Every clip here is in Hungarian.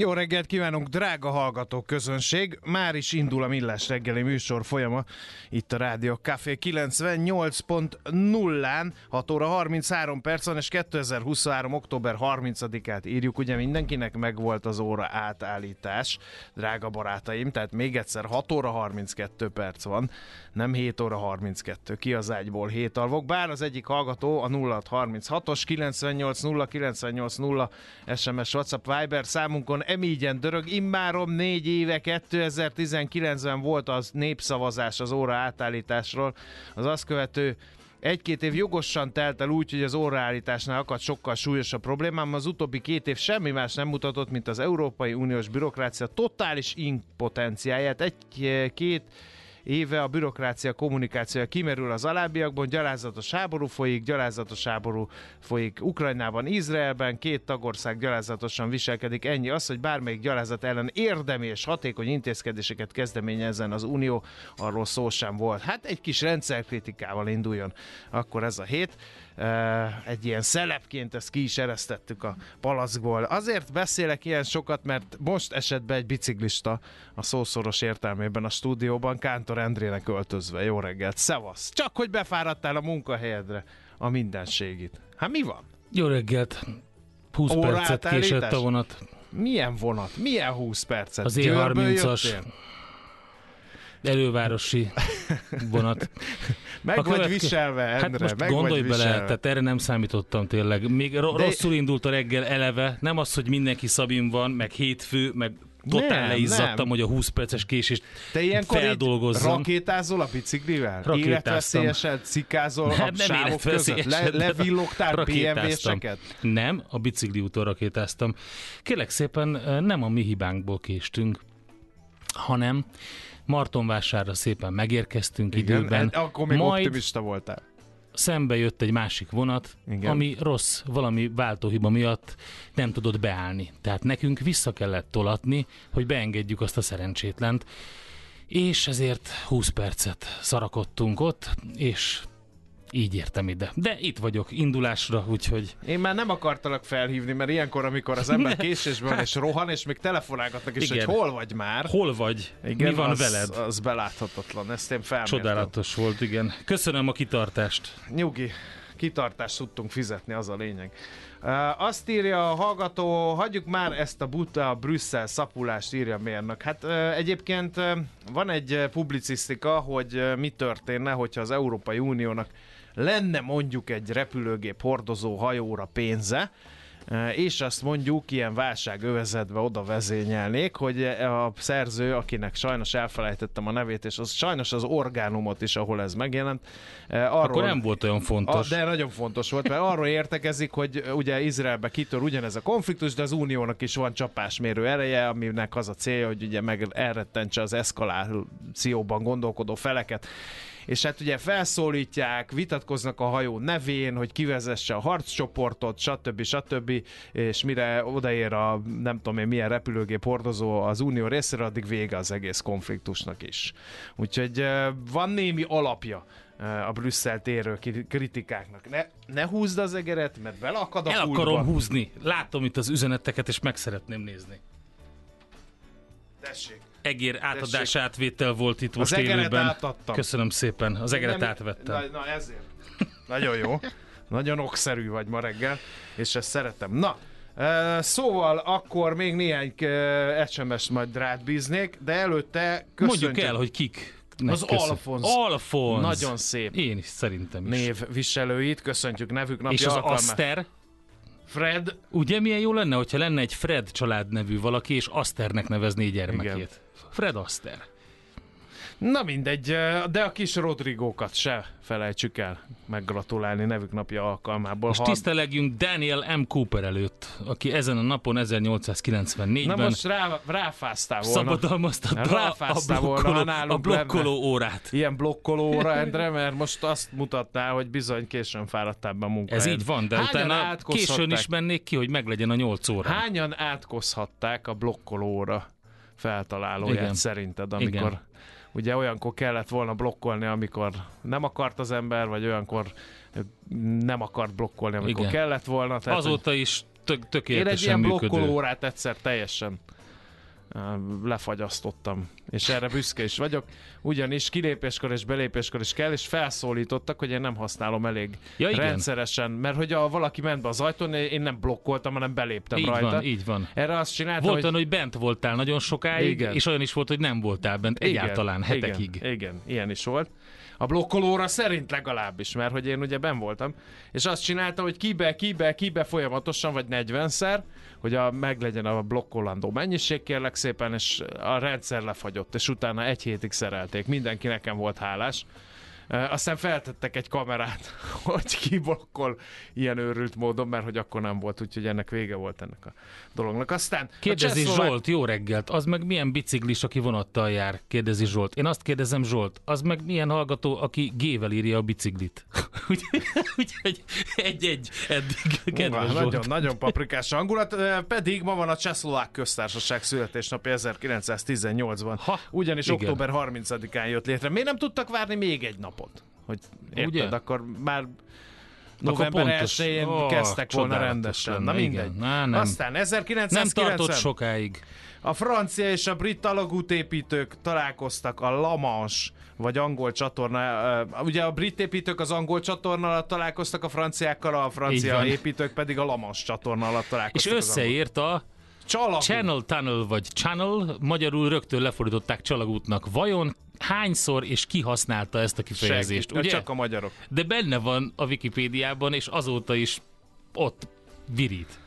Jó reggelt kívánunk, drága hallgató közönség! Már is indul a Millás reggeli műsor folyama itt a Rádió Café 98.0-án, 6 óra 33 perc van, és 2023. október 30-át írjuk, ugye mindenkinek megvolt az óra átállítás, drága barátaim, tehát még egyszer 6 óra 32 perc van, nem 7 óra 32, ki az ágyból 7 alvok, bár az egyik hallgató a 0636-os 980 980 SMS WhatsApp Viber számunkon emígyen dörög. Immárom négy éve 2019-ben volt az népszavazás az óra átállításról. Az azt követő egy-két év jogosan telt el úgy, hogy az óraállításnál akadt sokkal súlyosabb problémám. Az utóbbi két év semmi más nem mutatott, mint az Európai Uniós bürokrácia totális impotenciáját. Egy-két éve a bürokrácia kommunikációja kimerül az alábbiakban, gyalázatos háború folyik, gyalázatos háború folyik Ukrajnában, Izraelben, két tagország gyalázatosan viselkedik. Ennyi az, hogy bármelyik gyalázat ellen érdemi és hatékony intézkedéseket kezdeményezzen az Unió, arról szó sem volt. Hát egy kis rendszerkritikával induljon akkor ez a hét egy ilyen szelepként ezt ki is eresztettük a palackból. Azért beszélek ilyen sokat, mert most esett be egy biciklista a szószoros értelmében a stúdióban, Kántor Endrének öltözve. Jó reggelt, szevasz! Csak hogy befáradtál a munkahelyedre a mindenségit. Hát mi van? Jó reggelt! 20 Óra percet átállítás? késett a vonat. Milyen vonat? Milyen 20 percet? Az Győrből E30-as jöttél? elővárosi vonat. Meg A vagy követke- viselve, Endre, Hát most meg gondolj vagy bele, viselve. tehát erre nem számítottam tényleg. Még De- rosszul indult a reggel eleve, nem az, hogy mindenki szabin van, meg hétfő, meg totál Nem, leizzadtam, nem. hogy a 20 perces késést Te ilyenkor feldolgozzam. rakétázol a biciklivel? Életveszélyesen cikázol a Nem, nem sávok között? Le, levillogtál. BMW-seket? Nem, a bicikli úton rakétáztam. Kérlek szépen, nem a mi hibánkból késtünk, hanem Martonvásárra szépen megérkeztünk időben. hát akkor még majd optimista voltál. szembe jött egy másik vonat, Igen. Igen. ami rossz, valami váltóhiba miatt nem tudott beállni. Tehát nekünk vissza kellett tolatni, hogy beengedjük azt a szerencsétlent, és ezért 20 percet szarakodtunk ott, és így értem ide. De itt vagyok indulásra, úgyhogy Én már nem akartalak felhívni, mert ilyenkor, amikor az ember késésben van és rohan, és még telefonálgatnak is, Igen. hogy hol vagy már. hol vagy? Mi van az, veled? Az beláthatatlan, ezt én felmértem. Csodálatos volt, igen. Köszönöm a kitartást. Nyugi, kitartást tudtunk fizetni, az a lényeg. Uh, azt írja a hallgató, hagyjuk már ezt a buta Brüsszel szapulást, írja a mérnök. Hát uh, egyébként uh, van egy publicisztika, hogy mi történne, hogyha az Európai Uniónak lenne mondjuk egy repülőgép hordozó hajóra pénze, Eh, és azt mondjuk ilyen válságövezetbe oda vezényelnék, hogy a szerző, akinek sajnos elfelejtettem a nevét, és az sajnos az orgánumot is, ahol ez megjelent. eh, Arról, Akkor nem volt olyan fontos. a, de nagyon fontos volt, mert arról értekezik, hogy ugye Izraelbe kitör ugyanez a konfliktus, de az Uniónak is van csapásmérő ereje, aminek az a célja, hogy ugye meg elrettentse az eszkalációban gondolkodó feleket. És hát ugye felszólítják, vitatkoznak a hajó nevén, hogy kivezesse a harccsoportot, stb. stb. És mire odaér a nem tudom én milyen repülőgép hordozó az Unió részéről, addig vége az egész konfliktusnak is. Úgyhogy van némi alapja a Brüsszelt érő kritikáknak. Ne, ne húzd az egeret, mert beleakad a El pultba. akarom húzni. Látom itt az üzeneteket, és meg szeretném nézni. Tessék. Egér átadás átvétel volt itt most Az élőben. átadtam. Köszönöm szépen. Az egeret Nem- átvettem. Na, na ezért. Nagyon jó. Nagyon okszerű vagy ma reggel, és ezt szeretem. Na, szóval akkor még néhány SMS-t majd rátbíznék, de előtte köszöntjük. Mondjuk el, hogy kik. Az Alfonz. Alfonz. Nagyon szép Én is szerintem is. névviselőit, köszöntjük nevük napja És az. Aster, Fred, ugye milyen jó lenne, hogyha lenne egy Fred családnevű valaki, és Asternek nevezné gyermekét. Igen. Fred Aster. Na mindegy, de a kis Rodrigókat se felejtsük el meggratulálni nevük napja alkalmából. Most tisztelegjünk Daniel M. Cooper előtt, aki ezen a napon 1894-ben Na most rá, ráfáztál volna. szabadalmaztatta a, Ráfáztál volna, blokkoló, ha a blokkoló órát. Ilyen blokkolóra, Endre, mert most azt mutatná, hogy bizony későn fáradtál be a munkára. Ez így van, de Hányan utána későn is mennék ki, hogy meglegyen a 8 óra. Hányan átkozhatták a blokkolóra feltalálóját Igen. szerinted, amikor Igen. ugye olyankor kellett volna blokkolni, amikor nem akart az ember, vagy olyankor nem akart blokkolni, amikor Igen. kellett volna. Tehát, Azóta is tök, Én egy tökéletesen ilyen működő. blokkolórát egyszer teljesen lefagyasztottam, és erre büszke is vagyok, ugyanis kilépéskor és belépéskor is kell, és felszólítottak, hogy én nem használom elég Ja, igen. rendszeresen, mert hogy a valaki ment be az ajtón, én nem blokkoltam, hanem beléptem Így rajta. van, így van. Erre azt csináltam, Volt hogy... olyan, hogy bent voltál nagyon sokáig, Igen. és olyan is volt, hogy nem voltál bent egyáltalán, hetekig. Igen, igen, ilyen is volt. A blokkolóra szerint legalábbis, mert hogy én ugye ben voltam, és azt csinálta, hogy kibe, kibe, kibe folyamatosan, vagy 40-szer, hogy a, meglegyen a blokkolandó mennyiség, kérlek szépen, és a rendszer lefagyott, és utána egy hétig szerelték. Mindenki nekem volt hálás. Aztán feltettek egy kamerát, hogy ki blokkol ilyen őrült módon, mert hogy akkor nem volt, úgyhogy ennek vége volt ennek a dolognak. Aztán Kérdezi csehszlovák- Zsolt, jó reggelt, az meg milyen biciklis, aki vonattal jár? Kérdezi Zsolt. Én azt kérdezem Zsolt, az meg milyen hallgató, aki gével írja a biciklit? Úgyhogy egy-egy eddig, kedves Húha, Zsolt. nagyon, nagyon paprikás hangulat, pedig ma van a Csehszlovák köztársaság születésnapja 1918-ban. Ha, Ugyanis igen. október 30-án jött létre. Miért nem tudtak várni még egy napot? Hogy érted, Ugye? akkor már november pontos. 1-én Ó, kezdtek volna rendesen. Na igen. mindegy. Na, nem. Aztán Nem 1990 tartott sokáig. a francia és a brit alagútépítők találkoztak a La Manche vagy angol csatorna, ugye a brit építők az angol csatorna alatt találkoztak a franciákkal, a francia építők pedig a La Manche csatorna alatt És találkoztak. az angol- összeért a Csalagút. Channel Tunnel vagy Channel, magyarul rögtön lefordították csalagútnak. Vajon hányszor és ki használta ezt a kifejezést, Senki, ugye? Csak a magyarok. De benne van a Wikipédiában, és azóta is ott virít.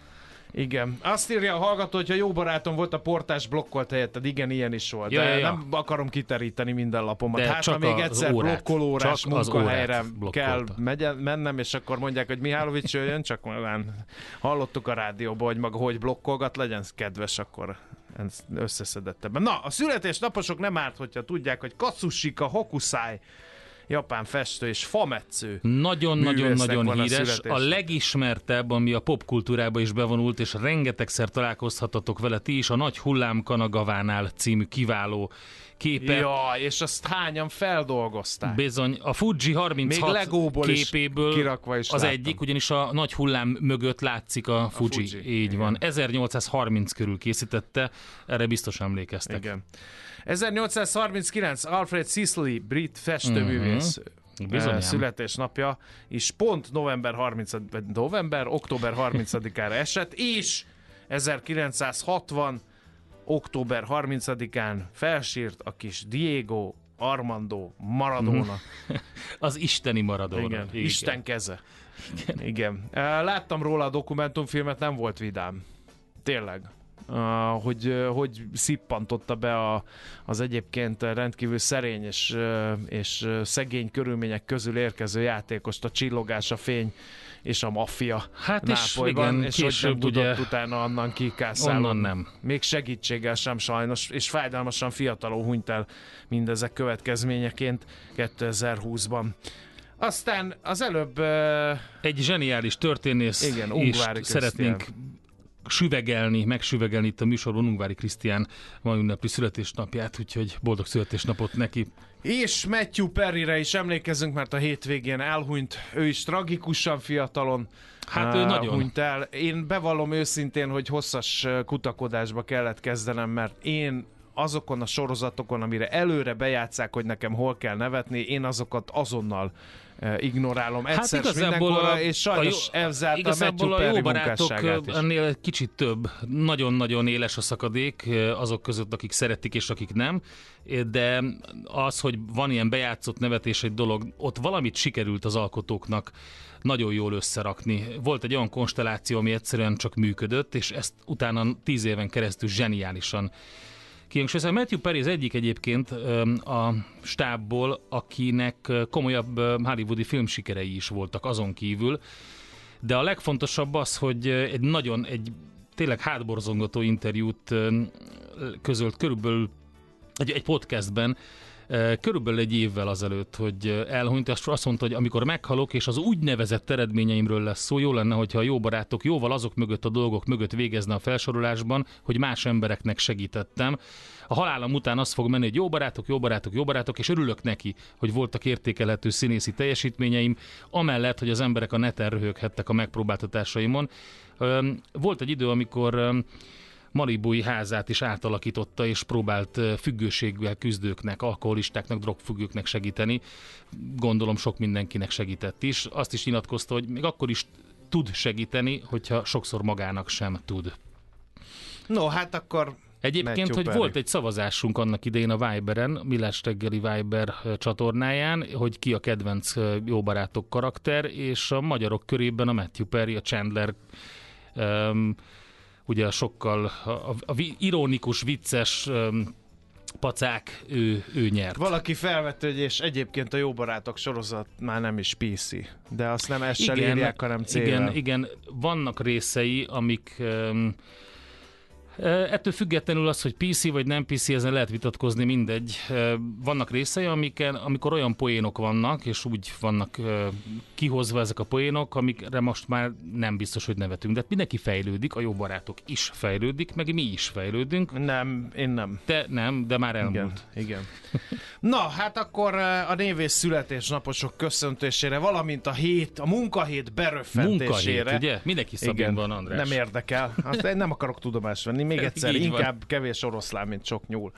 Igen. Azt írja a hallgató, hogy ha jó barátom volt, a portás blokkolt helyetted. Igen, ilyen is volt. Ja, De ja, ja. nem akarom kiteríteni minden lapomat. De hát, ha még egyszer órát. blokkolórás munkahelyre kell blokkolta. megye- mennem, és akkor mondják, hogy Mihálovics jöjjön, csak hallottuk a rádióban, hogy maga hogy blokkolgat, legyen kedves, akkor összeszedettebben. Na, a születésnaposok nem árt, hogyha tudják, hogy Katsushika Hokusai japán festő és fametsző. Nagyon-nagyon-nagyon a híres. A születésnap. legismertebb, ami a popkultúrába is bevonult, és rengetegszer találkozhatatok vele ti is, a Nagy Hullám Kanagavánál című kiváló képe. Ja, és azt hányan feldolgozták. Bizony, a Fuji 36 Még Legóból képéből kirakva is az láttam. egyik, ugyanis a nagy hullám mögött látszik a Fuji. Fuji, Így igen. van. 1830 körül készítette, erre biztos emlékeztek. Igen. 1839 Alfred Sisley, brit festőművész Mhm. Bizonyám. uh születésnapja, és pont november 30 vagy november, október 30-ára esett, és 1960 október 30-án felsírt a kis Diego Armando Maradona. Az isteni maradóra. Igen, Isten keze. Igen. Igen. Láttam róla a dokumentumfilmet, nem volt vidám. Tényleg. Uh, hogy, uh, hogy szippantotta be a, az egyébként rendkívül szerény és, uh, és szegény körülmények közül érkező játékost a csillogás, a fény és a maffia hát Nápolyban, igen, és hogy nem tudott ugye, utána onnan kikászálni. Onnan nem. Még segítséggel sem sajnos, és fájdalmasan fiatalon hunyt el mindezek következményeként 2020-ban. Aztán az előbb... Egy zseniális történész igen, is szeretnénk süvegelni, megsüvegelni itt a műsorban Ungvári Krisztián ma ünnepli születésnapját, úgyhogy boldog születésnapot neki. És Matthew Perryre is emlékezünk, mert a hétvégén elhunyt, ő is tragikusan fiatalon Hát ő nagyon. hunyt el. Én bevallom őszintén, hogy hosszas kutakodásba kellett kezdenem, mert én azokon a sorozatokon, amire előre bejátszák, hogy nekem hol kell nevetni, én azokat azonnal ignorálom egyszer hát igazából a, és sajnos a jó, ezzel igazából a, a jó barátok ennél kicsit több. Nagyon-nagyon éles a szakadék azok között, akik szeretik és akik nem, de az, hogy van ilyen bejátszott nevetés egy dolog, ott valamit sikerült az alkotóknak nagyon jól összerakni. Volt egy olyan konstelláció, ami egyszerűen csak működött, és ezt utána tíz éven keresztül zseniálisan kihangsúlyozni. Matthew Perry az egyik egyébként a stábból, akinek komolyabb hollywoodi filmsikerei is voltak azon kívül, de a legfontosabb az, hogy egy nagyon, egy tényleg hátborzongató interjút közölt körülbelül egy, egy podcastben, körülbelül egy évvel azelőtt, hogy elhunyt, és azt mondta, hogy amikor meghalok, és az úgynevezett eredményeimről lesz szó, jó lenne, hogyha a jó barátok jóval azok mögött a dolgok mögött végezne a felsorolásban, hogy más embereknek segítettem. A halálom után az fog menni, hogy jó barátok, jó barátok, jó barátok, és örülök neki, hogy voltak értékelhető színészi teljesítményeim, amellett, hogy az emberek a neten röhöghettek a megpróbáltatásaimon. Volt egy idő, amikor Malibui házát is átalakította, és próbált függőséggel küzdőknek, alkoholistáknak, drogfüggőknek segíteni. Gondolom sok mindenkinek segített is. Azt is nyilatkozta, hogy még akkor is tud segíteni, hogyha sokszor magának sem tud. No, hát akkor Egyébként, hogy volt egy szavazásunk annak idején a Viberen, Millás reggeli Viber csatornáján, hogy ki a kedvenc jó barátok karakter, és a magyarok körében a Matthew Perry, a Chandler um, ugye sokkal a, a, a ironikus, vicces um, pacák, ő, ő nyert. Valaki felvette, hogy és egyébként a Jó Barátok sorozat már nem is PC, de azt nem ezt írják, hanem célra. Igen, igen, vannak részei, amik um, Ettől függetlenül az, hogy PC vagy nem PC, ezen lehet vitatkozni, mindegy. Vannak részei, amiken, amikor olyan poénok vannak, és úgy vannak kihozva ezek a poénok, amikre most már nem biztos, hogy nevetünk. De hát mindenki fejlődik, a jó barátok is fejlődik, meg mi is fejlődünk. Nem, én nem. Te nem, de már elmúlt. Igen, igen. Na, hát akkor a névész születésnaposok köszöntésére, valamint a hét, a munkahét beröffentésére. Munkahét, ugye? Mindenki szabin van, András. Nem érdekel. Azt én nem akarok tudomást venni még egyszer, Így inkább van. kevés oroszlán, mint sok nyúl.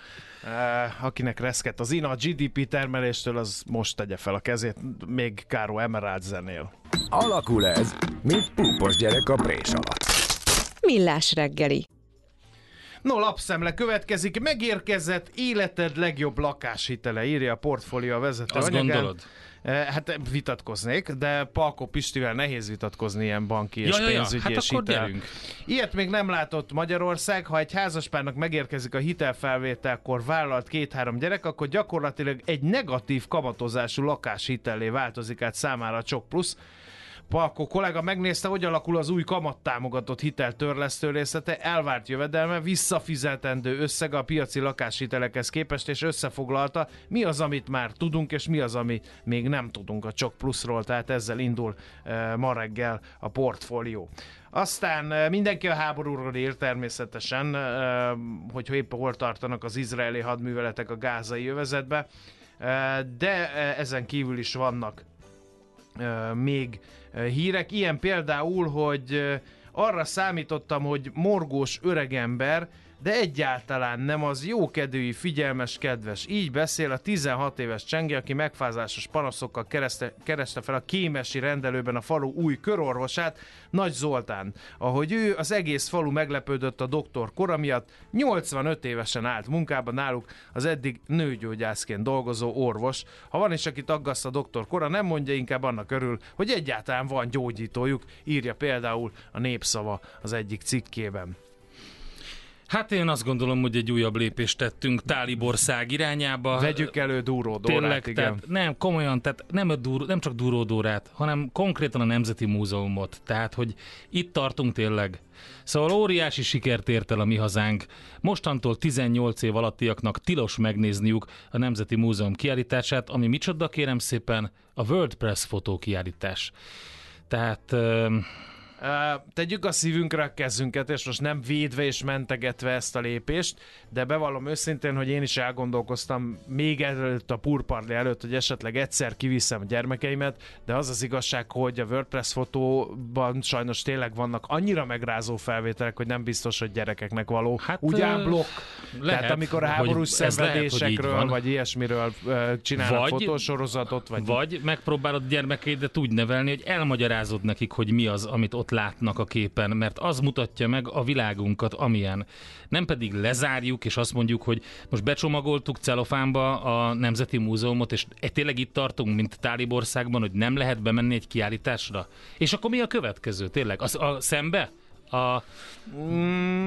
Uh, akinek reszket az ina a GDP termeléstől, az most tegye fel a kezét, még Káró Emerald zenél. Alakul ez, mint púpos gyerek a prés alatt. Millás reggeli. No, lapszemle következik. Megérkezett életed legjobb lakáshitele, írja a portfólió vezető Azt anyagán. gondolod? Eh, hát vitatkoznék, de Palko Pistivel nehéz vitatkozni ilyen banki és ja, ja, pénzügyi ja. Hát és akkor hitel. Gyerünk. Ilyet még nem látott Magyarország, ha egy házaspárnak megérkezik a hitelfelvételkor vállalt két-három gyerek, akkor gyakorlatilag egy negatív kamatozású lakáshitellé változik át számára a Csok Plusz. Palko kollega megnézte, hogy alakul az új kamattámogatott hitel törlesztő részlete, elvárt jövedelme, visszafizetendő összeg a piaci lakáshitelekhez képest, és összefoglalta, mi az, amit már tudunk, és mi az, ami még nem tudunk a Csok Pluszról, tehát ezzel indul e, ma reggel a portfólió. Aztán e, mindenki a háborúról ír természetesen, e, hogy épp hol tartanak az izraeli hadműveletek a gázai övezetbe, de ezen kívül is vannak még hírek. Ilyen például, hogy arra számítottam, hogy morgós öregember, de egyáltalán nem az jókedvű, figyelmes, kedves. Így beszél a 16 éves Csenge, aki megfázásos panaszokkal kereste, kereste fel a kémesi rendelőben a falu új körorvosát, Nagy Zoltán. Ahogy ő, az egész falu meglepődött a doktor kora miatt, 85 évesen állt munkában náluk az eddig nőgyógyászként dolgozó orvos. Ha van is, akit aggaszt a doktor kora, nem mondja inkább annak örül, hogy egyáltalán van gyógyítójuk, írja például a népszava az egyik cikkében. Hát én azt gondolom, hogy egy újabb lépést tettünk Tálibország irányába. Vegyük elő Dúró Dórát, Tényleg, igen. tehát nem, komolyan, tehát nem, a duró, nem csak Duró Dórát, hanem konkrétan a Nemzeti Múzeumot. Tehát, hogy itt tartunk tényleg. Szóval óriási sikert ért el a mi hazánk. Mostantól 18 év alattiaknak tilos megnézniük a Nemzeti Múzeum kiállítását, ami micsoda kérem szépen a WordPress fotókiállítás. Tehát Ö, Tegyük a szívünkre a kezünket, és most nem védve és mentegetve ezt a lépést, de bevallom őszintén, hogy én is elgondolkoztam még előtt a purparli előtt, hogy esetleg egyszer kiviszem a gyermekeimet, de az az igazság, hogy a WordPress fotóban sajnos tényleg vannak annyira megrázó felvételek, hogy nem biztos, hogy gyerekeknek való. Hát, Úgy ámblok. lehet, Tehát amikor háborús lehet, szenvedésekről, van. vagy ilyesmiről csinálnak Vagy- fotósorozatot, vagy, Vagy megpróbálod gyermekeidet úgy nevelni, hogy elmagyarázod nekik, hogy mi az, amit ott látnak a képen, mert az mutatja meg a világunkat, amilyen. Nem pedig lezárjuk, és azt mondjuk, hogy most becsomagoltuk celofánba a Nemzeti Múzeumot, és e- tényleg itt tartunk, mint Tálibországban, hogy nem lehet bemenni egy kiállításra. És akkor mi a következő? Tényleg? Az, a szembe? A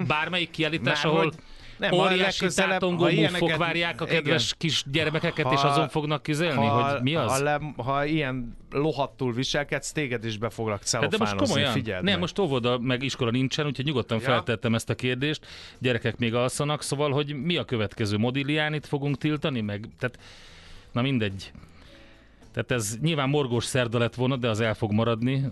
bármelyik kiállítás, Már ahol hogy- nem, ha óriási tátongó ha ilyeneket- várják a igen. kedves kis gyermekeket, és Ha- azon fognak kizelni, hogy mi az? Ha, le, ha ilyen lohattul viselkedsz, téged is be foglak Hát de most celofánozni, komolyan, figyeld nem, meg. most óvoda meg iskola nincsen, úgyhogy nyugodtan Ja. feltettem ezt a kérdést. Gyerekek még alszanak, szóval, hogy mi a következő Modigliánit fogunk tiltani, meg, tehát, na mindegy. Tehát ez nyilván morgós szerda lett volna, de az el fog maradni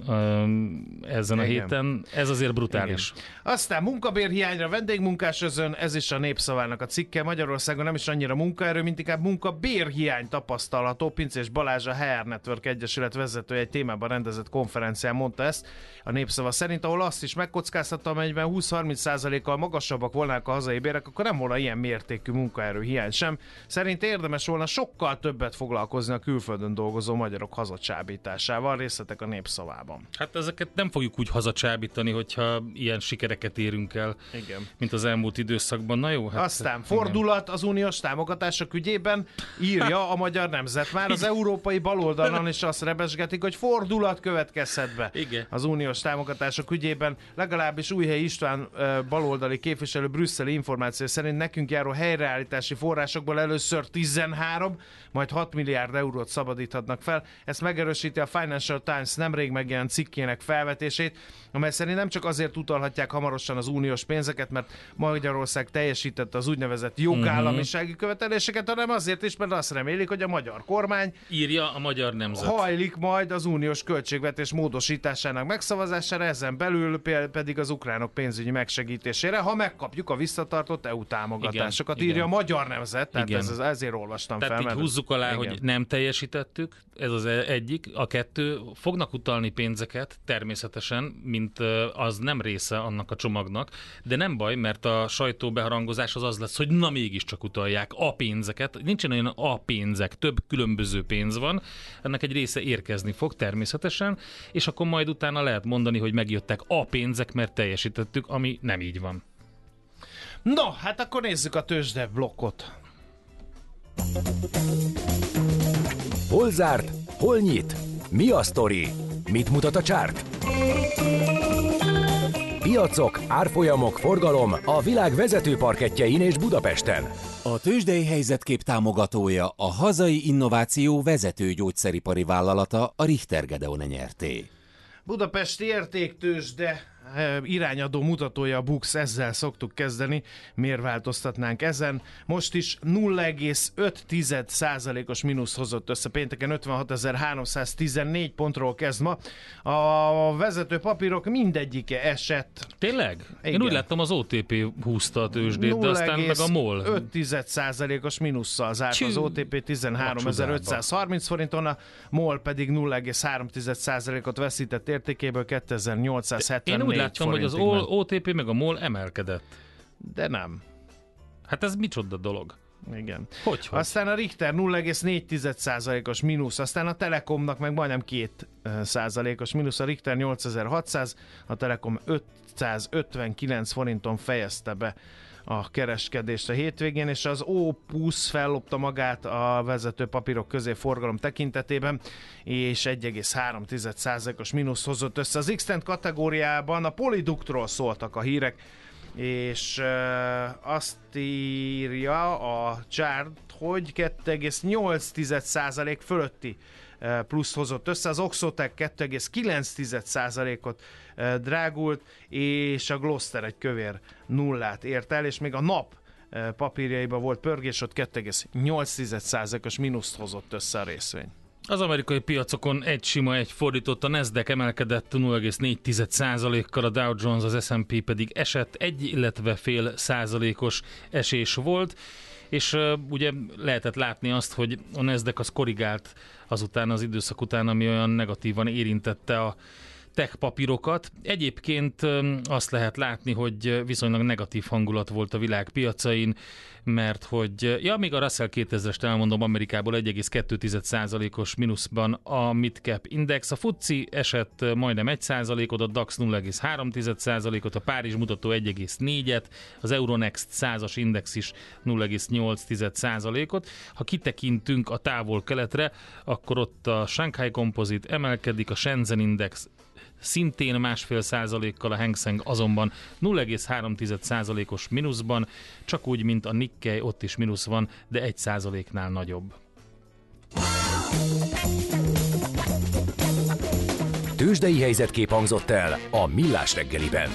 ezen a Igen. héten. Ez azért brutális. Igen. Aztán munkabérhiányra vendégmunkás özön, ez is a népszavának a cikke. Magyarországon nem is annyira munkaerő, mint inkább munkabérhiány tapasztalható. Pincés Balázs, a HR Network Egyesület vezetője egy témában rendezett konferencián mondta ezt. A népszava szerint, ahol azt is megkockáztatta, amelyben 20-30%-kal magasabbak volnának a hazai bérek, akkor nem volna ilyen mértékű munkaerő hiány sem. Szerint érdemes volna sokkal többet foglalkozni a külföldön dolgozó magyarok hazacsábításával. Részletek a népszavában. Hát ezeket nem fogjuk úgy hazacsábítani, hogyha ilyen sikereket érünk el, Igen. mint az elmúlt időszakban. Na jó, hát Aztán fordulat az uniós támogatások ügyében írja a magyar nemzet. Már az európai baloldalon is azt rebesgetik, hogy fordulat következhet be Igen. az uniós támogatások ügyében. Legalábbis Újhely István baloldali képviselő brüsszeli információ szerint nekünk járó helyreállítási forrásokból először 13, majd 6 milliárd eurót szabadíthatnak fel. Ezt megerősíti a Financial Times nemrég megjelent cikkének felvetését, amely szerint nem csak azért utalhatják hamarosan az uniós pénzeket, mert Magyarország teljesítette az úgynevezett jogállamisági követeléseket, hanem azért is, mert azt remélik, hogy a magyar kormány írja a magyar nemzet. hajlik majd az uniós költségvetés módosításának megszavazására, ezen belül pe- pedig az ukránok pénzügyi megsegítésére, ha megkapjuk a visszatartott EU támogatásokat. Igen, írja igen. a magyar nemzet, tehát Igen. ez, ezért olvastam Tehát fel. mert- húzzuk alá, Igen. hogy nem teljesítettük, ez az e- egyik. A kettő, fognak utalni pénzeket, természetesen, mint az nem része annak a csomagnak, de nem baj, mert a sajtóbeharangozás az az lesz, hogy na mégiscsak utalják a pénzeket. Nincsen olyan a pénzek, több különböző pénz van, ennek egy része érkezni fog természetesen, és akkor majd utána lehet mondani, hogy megjöttek a pénzek, mert teljesítettük, ami nem így van. No, hát akkor nézzük a tőzsde blokkot. Hol zárt? Hol nyit? Mi a sztori? Mit mutat a csárt? Piacok, árfolyamok, forgalom a világ vezető parketjein és Budapesten. A tőzsdei helyzetkép támogatója a hazai innováció vezető gyógyszeripari vállalata a Richter Gedeon nyerté. Budapesti értéktősde irányadó mutatója a Bux, ezzel szoktuk kezdeni. Miért változtatnánk ezen? Most is 0,5%-os mínusz hozott össze. Pénteken 56.314 pontról kezd ma. A vezető papírok mindegyike esett. Tényleg? Én Igen. úgy láttam, az OTP húzta a tőzsdét, de aztán meg a MOL. 5%-os mínusszal zárt az Csű. OTP 13.530 forinton, a MOL pedig 0,3%-ot veszített értékéből 2874 Én úgy láttam, hogy az ment. OTP meg a MOL emelkedett. De nem. Hát ez micsoda dolog? Igen. Hogy, hogy? Aztán a Richter 0,4%-os mínusz, aztán a Telekomnak meg majdnem 2%-os mínusz, a Richter 8600, a Telekom 559 forinton fejezte be a kereskedést a hétvégén, és az Opus fellopta magát a vezető papírok közé forgalom tekintetében, és 1,3%-os mínusz hozott össze. Az x kategóriában a Polyductról szóltak a hírek, és azt írja a chart, hogy 2,8% fölötti plusz hozott össze, az Oxotec 2,9%-ot uh, drágult, és a Gloster egy kövér nullát ért el, és még a nap uh, papírjaiban volt pörgés, ott 2,8%-os mínuszt hozott össze a részvény. Az amerikai piacokon egy sima, egy fordított, a Nasdaq emelkedett 0,4%-kal, a Dow Jones, az S&P pedig esett egy, illetve fél százalékos esés volt, és ugye lehetett látni azt, hogy a Nasdaq az korrigált azután az időszak után, ami olyan negatívan érintette a tech papírokat. Egyébként azt lehet látni, hogy viszonylag negatív hangulat volt a világ piacain, mert hogy, ja, még a Russell 2000-est elmondom, Amerikából 1,2%-os mínuszban a midcap index, a FUCI esett majdnem 1%-ot, a DAX 0,3%-ot, a Párizs mutató 1,4-et, az Euronext 100-as index is 0,8%-ot. Ha kitekintünk a távol-keletre, akkor ott a Shanghai Composite emelkedik, a Shenzhen Index szintén másfél százalékkal, a Hang Seng azonban 0,3 százalékos mínuszban, csak úgy, mint a Nikkei, ott is mínusz van, de egy százaléknál nagyobb. Tőzsdei helyzetkép hangzott el a Millás reggeliben.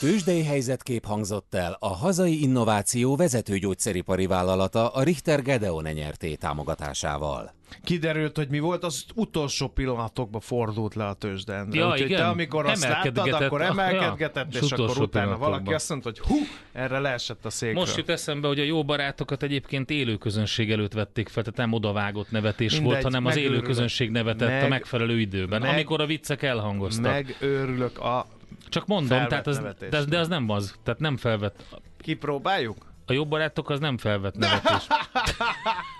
Tőzsdei helyzetkép hangzott el a hazai innováció vezető gyógyszeripari vállalata a Richter Gedeon nyerté támogatásával. Kiderült, hogy mi volt, az utolsó pillanatokban fordult le a tőzsden. Ja, Úgyhogy igen. te amikor azt láttad, Emelkedgetett. akkor Ja, emelkedgetett, és és akkor utána valaki azt mondta, hogy hú, erre leesett a székről. Most jut eszembe, hogy a jó barátokat egyébként élő közönség előtt vették fel, tehát nem odavágott nevetés Mindegy, volt, hanem az élő közönség nevetett Meg- a megfelelő időben, meg- amikor a viccek elhangoztak. Megőrülök a... Csak mondom, tehát az, de, de az nem az, tehát nem felvett. Kipróbáljuk? A jobb barátok az nem felvett nevetés.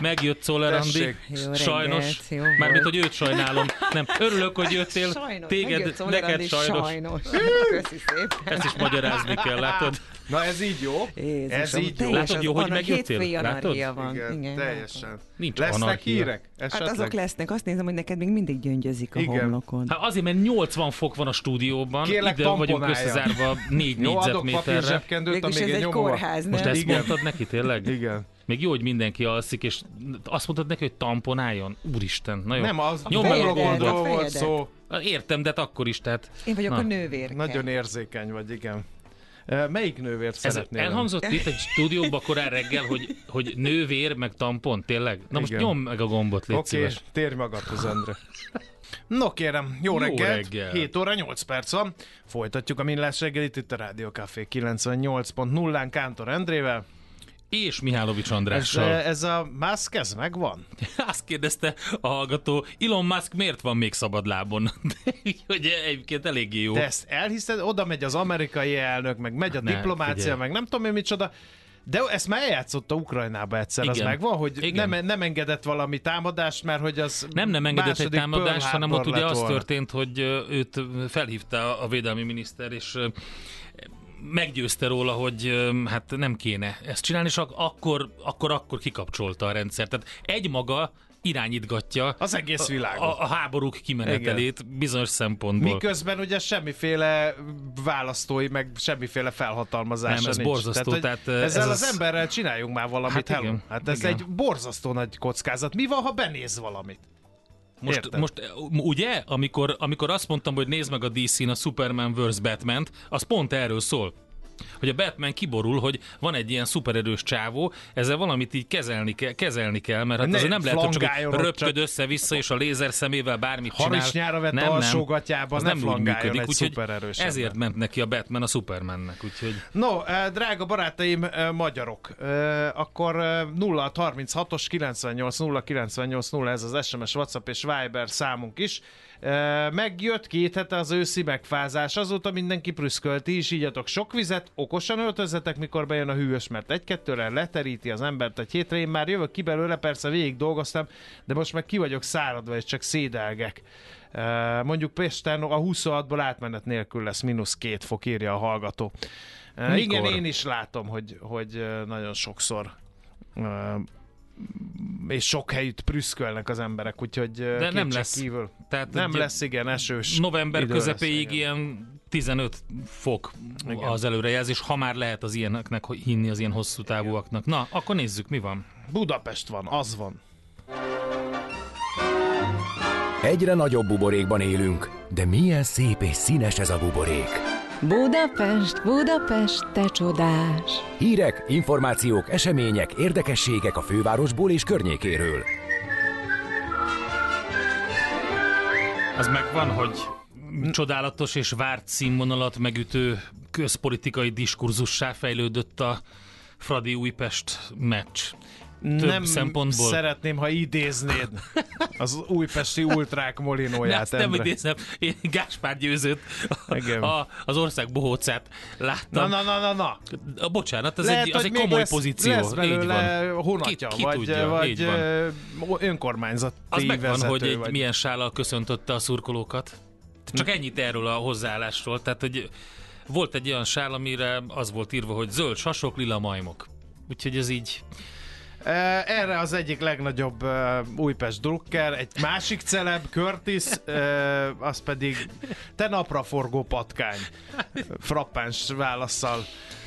Megjött Szoller Andi, sajnos, mármint, volt. hogy őt sajnálom. Nem, örülök, hogy jöttél, Sajnos, téged, neked sajnos. sajnos. Köszi szépen. Ezt is magyarázni kell, látod? Na ez így jó? Jézusom, ez így jó? Látod, az jó, hogy megjöttél? Látod? van. Igen, Igen, teljesen. Nincs Lesznek anarchia. hírek? Hát Esetleg? azok lesznek. Azt nézem, hogy neked még mindig gyöngyözik a Igen. homlokod. Hát azért, mert 80 fok van a stúdióban, Kérlek, ide vagyunk összezárva 4 Jó, adok papír négyzetméterre. amíg ez egy kórház? Most ezt mondtad neki tényleg? Igen. Még jó, hogy mindenki alszik, és azt mondtad neki, hogy tamponáljon? Úristen, na jó. Nem, az homlokondról a volt szó. Értem, de hát akkor is, tehát... Én vagyok Na. a nővérke. Nagyon érzékeny vagy, igen. Melyik nővért Ez szeretnél? elhangzott itt egy stúdióba korán reggel, hogy, hogy nővér, meg tampon, tényleg? Na most Igen. nyom meg a gombot, légy Oké, szíves. térj magadhoz, Endre. No kérem, jó, Jó reggelt, reggel. 7 óra 8 perc van. Folytatjuk a Millás reggelit itt a Rádió Café 98.0-án Kántor Endrével. És Mihálovics Ez, Andrással. ez a maszk, ez megvan? Azt kérdezte a hallgató, Elon Musk miért van még szabadlábon? De, hogy egyébként eléggé jó. De ezt elhiszed, oda megy az amerikai elnök, meg megy a Ne, diplomácia, figyelj. meg nem tudom én micsoda. De ezt már eljátszotta Ukrajnába egyszer, az Igen. megvan, hogy Igen. nem, nem engedett valami támadást, mert hogy az Nem, nem engedett egy támadást, hanem ott ugye az történt, hogy ö, őt felhívta a védelmi miniszter, és ö, meggyőzte róla, hogy hát nem kéne ezt csinálni, és ak- akkor, akkor, akkor kikapcsolta a rendszert. Tehát egy maga irányítgatja Az egész világot. a, a háborúk kimenetelét bizonyos szempontból. Miközben ugye semmiféle választói, meg semmiféle felhatalmazása Nem, ez nincs. borzasztó, tehát, ez ezzel az- az emberrel csináljunk már valamit, Hát igen. Hát ez igen. egy borzasztó nagy kockázat. Mi van, ha benéz valamit? Most, most ugye, amikor, amikor azt mondtam, hogy nézd meg a DC-n a Superman vs. Batman-t, az pont erről szól. Hogy a Batman kiborul, hogy van egy ilyen szupererős csávó, ezzel valamit így kezelni, kell, kezelni kell, mert hát Ne azért nem lehet, hogy csak röpköd csak- össze-vissza, és a lézer szemével bármit csinál. Harisnyára vett nem, nem, ne nem flangáljon működik, egy úgyhogy ezért ment neki a Batman a Supermannek, úgyhogy No, eh, drága barátaim, eh, magyarok, eh, akkor eh, 0636-os 98 0 98 0 ez az SMS, WhatsApp és Viber számunk is. Megjött két hete az őszi megfázás, azóta mindenki prüszkölt, ti is ígyatok sok vizet, okosan öltözzetek, mikor bejön a hűvös, mert egy-kettőre leteríti az embert egy hétre. Én már jövök ki belőle, persze végig dolgoztam, de most meg ki vagyok száradva, és csak szédelgek. Mondjuk Pesten a 26-ból átmenet nélkül lesz mínusz két fok, írja a hallgató. Mikor? igen, én is látom, hogy, hogy nagyon sokszor és sok helyütt prüszkölnek az emberek, úgyhogy De nem lesz. Kívül. Tehát Nem lesz, igen, esős. November lesz, közepéig igen. ilyen 15 fok Igen. az előrejelzés, ha már lehet az ilyeneknek hinni, az ilyen hosszú távúaknak. Na, akkor nézzük, mi van. Budapest van, az van. Egyre nagyobb buborékban élünk, de milyen szép és színes ez a buborék. Budapest, Budapest, te csodás! Hírek, információk, események, érdekességek a fővárosból és környékéről. Az megvan, hogy csodálatos és várt színvonalat megütő közpolitikai diskurzussá fejlődött a Fradi Újpest meccs. Több nem szempontból. szeretném, ha idéznéd az újpesti ultrák Ne, molinóját. azt nem idézem, én Gáspár győzőt, a, az ország bohócát Na, láttam. na, na, na, na. A, bocsánat, ez Lehet, egy, az egy komoly lesz, pozíció. Lesz így belőle van. honatja, Ki- ki vagy, tudja, vagy így van. ö, önkormányzati Az megvan, vezető, hogy egy vagy. milyen sállal köszöntötte a szurkolókat. Csak ennyit erről a hozzáállásról. Tehát, hogy volt egy olyan sál, amire az volt írva, hogy zöld sasok, lila majmok. Úgyhogy ez így... Eh, Erre az egyik legnagyobb uh, Újpest drukker, egy másik celeb, Curtis, uh, az pedig te napra forgó patkány. Frappáns válaszsal.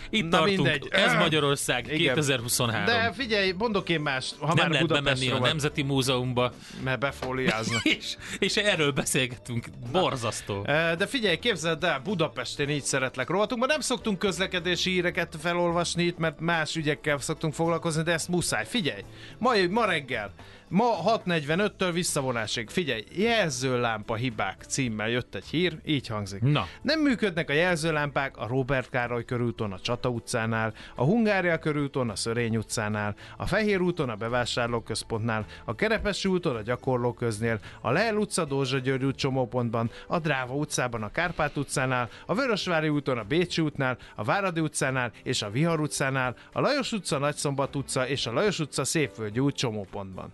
Itt Na tartunk, mindegy. ez Magyarország Igen. 2023. De figyelj, mondok én más, ha nem már lehet bemenni a Nemzeti Múzeumba, mert befóliáznak. és, és erről beszélgetünk. Borzasztó. Eh, De figyelj, képzeld el, Budapesten így szeretlek rovatunkban. Nem szoktunk közlekedési híreket felolvasni itt, mert más ügyekkel szoktunk foglalkozni, de ezt muszáj. Figyelj, ma, ma reggel, ma 6.45-től visszavonásig. Figyelj, jelzőlámpa hibák címmel jött egy hír, így hangzik. Na. Nem működnek a jelzőlámpák a Robert Károly körúton, a Csata utcánál, a Hungária körúton, a Szörény utcánál, a Fehér úton, a bevásárlóközpontnál, a Kerepesi úton, a Gyakorlóköznél, a Lehel utca, Dózsa György út csomópontban, a Dráva utcában, a Kárpát utcánál, a Vörösvári úton, a Bécsi útnál, a Váradi utcánál és a Vihar utcánál, a Lajos utca, Nagyszombat utca és a Lajos utca Szépvölgyi út csomópontban.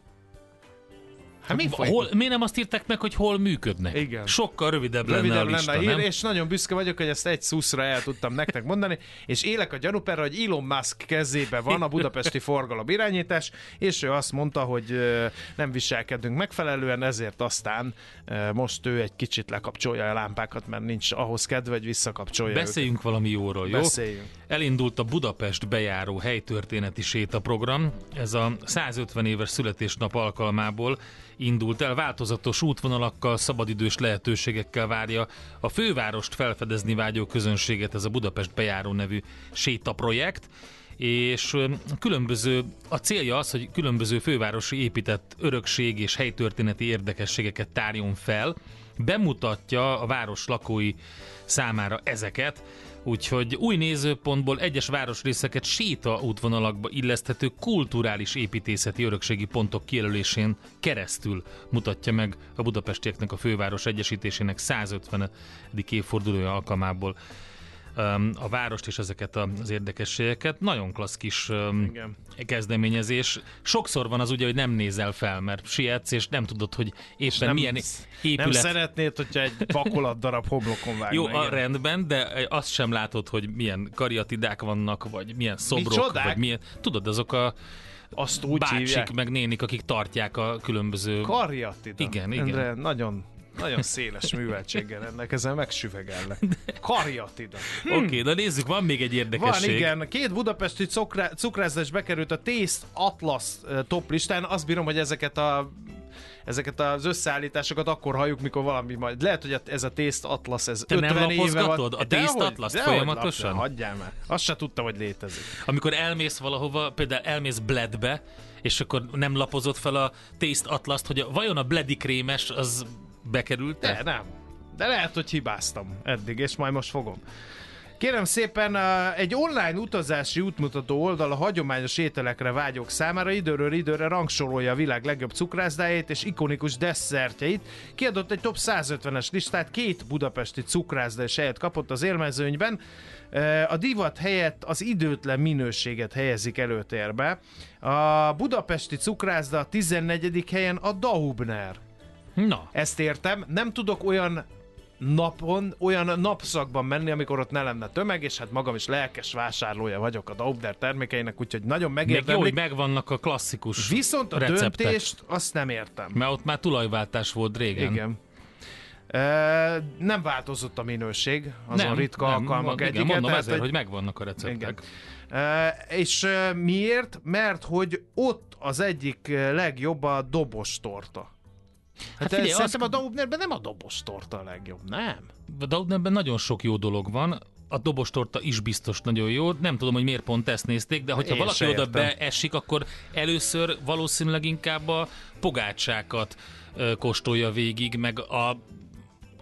Hát mi? Hol, miért nem azt írták meg, hogy hol működnek? Igen. Sokkal rövidebb, Rövidebb lenne a lista, lenne a hír, nem? és nagyon büszke vagyok, hogy ezt egy szuszra el tudtam nektek mondani, és élek a gyanúperre, hogy Elon Musk kezébe van a budapesti forgalom irányítás, és ő azt mondta, hogy nem viselkedünk megfelelően, ezért aztán most ő egy kicsit lekapcsolja a lámpákat, mert nincs ahhoz kedve, hogy visszakapcsolja Beszéljünk valami jóról, jó? Beszéljünk. Elindult a Budapest bejáró helytörténeti sétaprogram. Ez a 150 éves születésnap alkalmából indult el. Változatos útvonalakkal, szabadidős lehetőségekkel várja a fővárost felfedezni vágyó közönséget ez a Budapest bejáró nevű sétaprojekt és különböző, a célja az, hogy különböző fővárosi épített örökség és helytörténeti érdekességeket tárjon fel, bemutatja a város lakói számára ezeket, úgyhogy új nézőpontból egyes városrészeket séta útvonalakba illeszthető kulturális építészeti örökségi pontok kijelölésén keresztül mutatja meg a budapestieknek a főváros egyesítésének 150. évfordulója alkalmából a várost és ezeket az érdekességeket. Nagyon klassz kis Igen. kezdeményezés. Sokszor van az ugye, hogy nem nézel fel, mert sietsz, és nem tudod, hogy éppen Nem, milyen nem épület szeretnéd, hogyha egy vakolat darab homlokon vágna. jó, a rendben, de azt sem látod, hogy milyen kariatidák vannak, vagy milyen szobrok, Micsodák? vagy milyen... Tudod, azok a Azt úgy bácsik, hívják. meg nénik, akik tartják a különböző... Karjatida. Igen, igen. Endre, nagyon, nagyon széles műveltséggel rendelkezel, megsüvegellek. Karjatida. Oké, okay, de nézzük, van még egy Van, érdekesség. igen. Két budapesti cukrá- cukrászás bekerült a Taste Atlas top listán. Azt bírom, hogy ezeket a ezeket az összeállításokat akkor halljuk, mikor valami majd. Lehet, hogy ez a Taste Atlas, ez Te nem 50 éve lapozgatod van. a Atlas-t dehogy folyamatosan? lapja, Hagyjál már. Azt se tudta, hogy létezik. Amikor elmész valahova, például elmész Bledbe, és akkor nem lapozott fel a Taste Atlas-t, hogy a, vajon a Bledi krémes az bekerült De nem. De lehet, hogy hibáztam eddig, és majd most fogom. Kérem szépen, egy online utazási útmutató oldal a hagyományos ételekre vágyók számára időről időre rangsorolja a világ legjobb cukrászdáját és ikonikus desszertjeit. Kiadott egy top 150-es listát, két budapesti cukrászda és helyet kapott az élmezőnyben. E, A divat helyett az időtlen minőséget helyezik előtérbe. A budapesti cukrászda a 14. helyen a Daubner. Na, Ezt értem, nem tudok olyan napon, olyan napszakban menni, amikor ott ne lenne tömeg, és hát magam is lelkes vásárlója vagyok a Daubner termékeinek, úgyhogy nagyon meg jó, hogy megérdemlik. megvannak a klasszikus Viszont a receptek. döntést azt nem értem. Mert ott már tulajváltás volt régen. Igen. E, nem változott a minőség azon nem, ritka nem, alkalmak igen, egyike. mondom tehát, ezért, hogy- hogy megvannak a receptek. igen. E, és e, miért? Mert hogy ott az egyik legjobb a dobos torta. Hát, hát figyelj, szerintem azt- a Daubnerben nem a dobos torta a legjobb, nem? De ebben nagyon sok jó dolog van. A dobostorta is biztos nagyon jó. Nem tudom, hogy miért pont ezt nézték, de hogyha Én valaki oda értem. beesik, akkor először valószínűleg inkább a pogácsákat kóstolja végig, meg a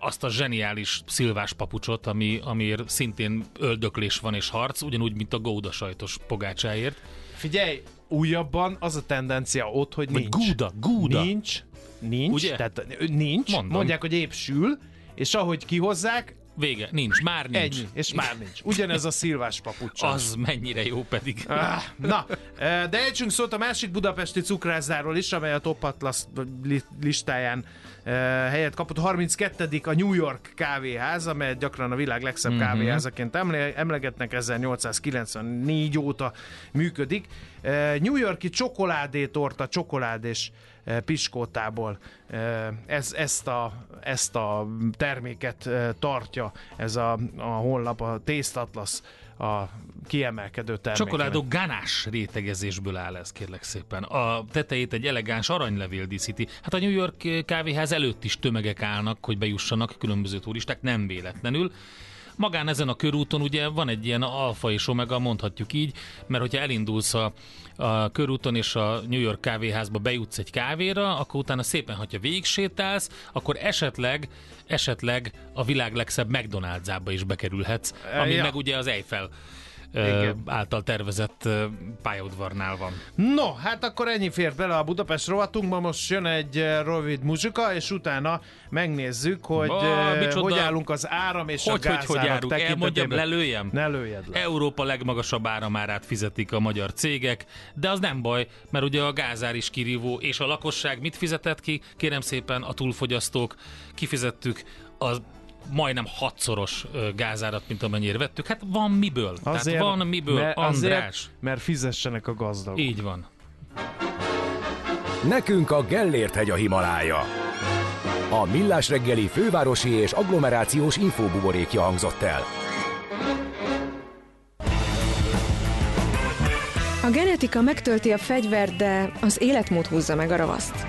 azt a zseniális szilvás papucsot, ami, amiért szintén öldöklés van és harc, ugyanúgy, mint a gouda sajtos pogácsáért. Figyelj, újabban az a tendencia ott, hogy Vagy nincs. gouda, gouda. Nincs, nincs, Ugye? tehát nincs, Mondom. mondják, hogy épp sül, és ahogy kihozzák, Vége, nincs, már nincs. ennyi, és már nincs. Ugyanez a szilvás papucs. Az mennyire jó pedig. Ah, na, de ejtsünk szót a másik budapesti cukrászdáról is, amely a Top Atlas li- listáján helyet kapott. 32. a New York kávéház, amelyet gyakran a világ legszebb Mhm. mm-hmm. kávéházaként emle- emlegetnek, 1894 óta működik. New Yorki csokoládétorta, csokoládés eh, piskótából eh, ez, ezt, a, ezt a terméket eh, tartja ez a, a honlap, a Taste Atlas a kiemelkedő termék. Csokoládó ganás rétegezésből áll ez, kérlek szépen. A tetejét egy elegáns aranylevél díszíti. Hát a New York kávéház előtt is tömegek állnak, hogy bejussanak különböző turisták, nem véletlenül. Magán ezen a körúton ugye van egy ilyen alfa és omega, mondhatjuk így, mert hogyha elindulsz a, a körúton és a New York kávéházba bejutsz egy kávéra, akkor utána szépen, hogyha végig sétálsz, akkor esetleg, esetleg a világ legszebb McDonald's-ába is bekerülhetsz, ami Ja. meg ugye az Eiffel Igen. által tervezett pályaudvarnál van. No, hát akkor ennyi fért bele a Budapest rovatunkba, most jön egy rövid muzsika, és utána megnézzük, hogy Ba, micsoda- hogy állunk az áram és Hogy, a hogy, hogy gázárak járunk? Elmondjam, lelőjem? Ne lőjed le. Európa legmagasabb áramárát fizetik a magyar cégek, de az nem baj, mert ugye a gázár is kirívó, és a lakosság mit fizetett ki? Kérem szépen, a túlfogyasztók kifizettük az majdnem hatszoros gázárat, mint amennyire vettük. Hát van miből. Tehát van miből, mert, András. Azért, mert fizessenek a gazdagok. Így van. Nekünk a Gellért hegy a Himalája. A Millás reggeli fővárosi és agglomerációs infóbuborékja hangzott el. A genetika megtölti a fegyvert, de az életmód húzza meg a ravaszt.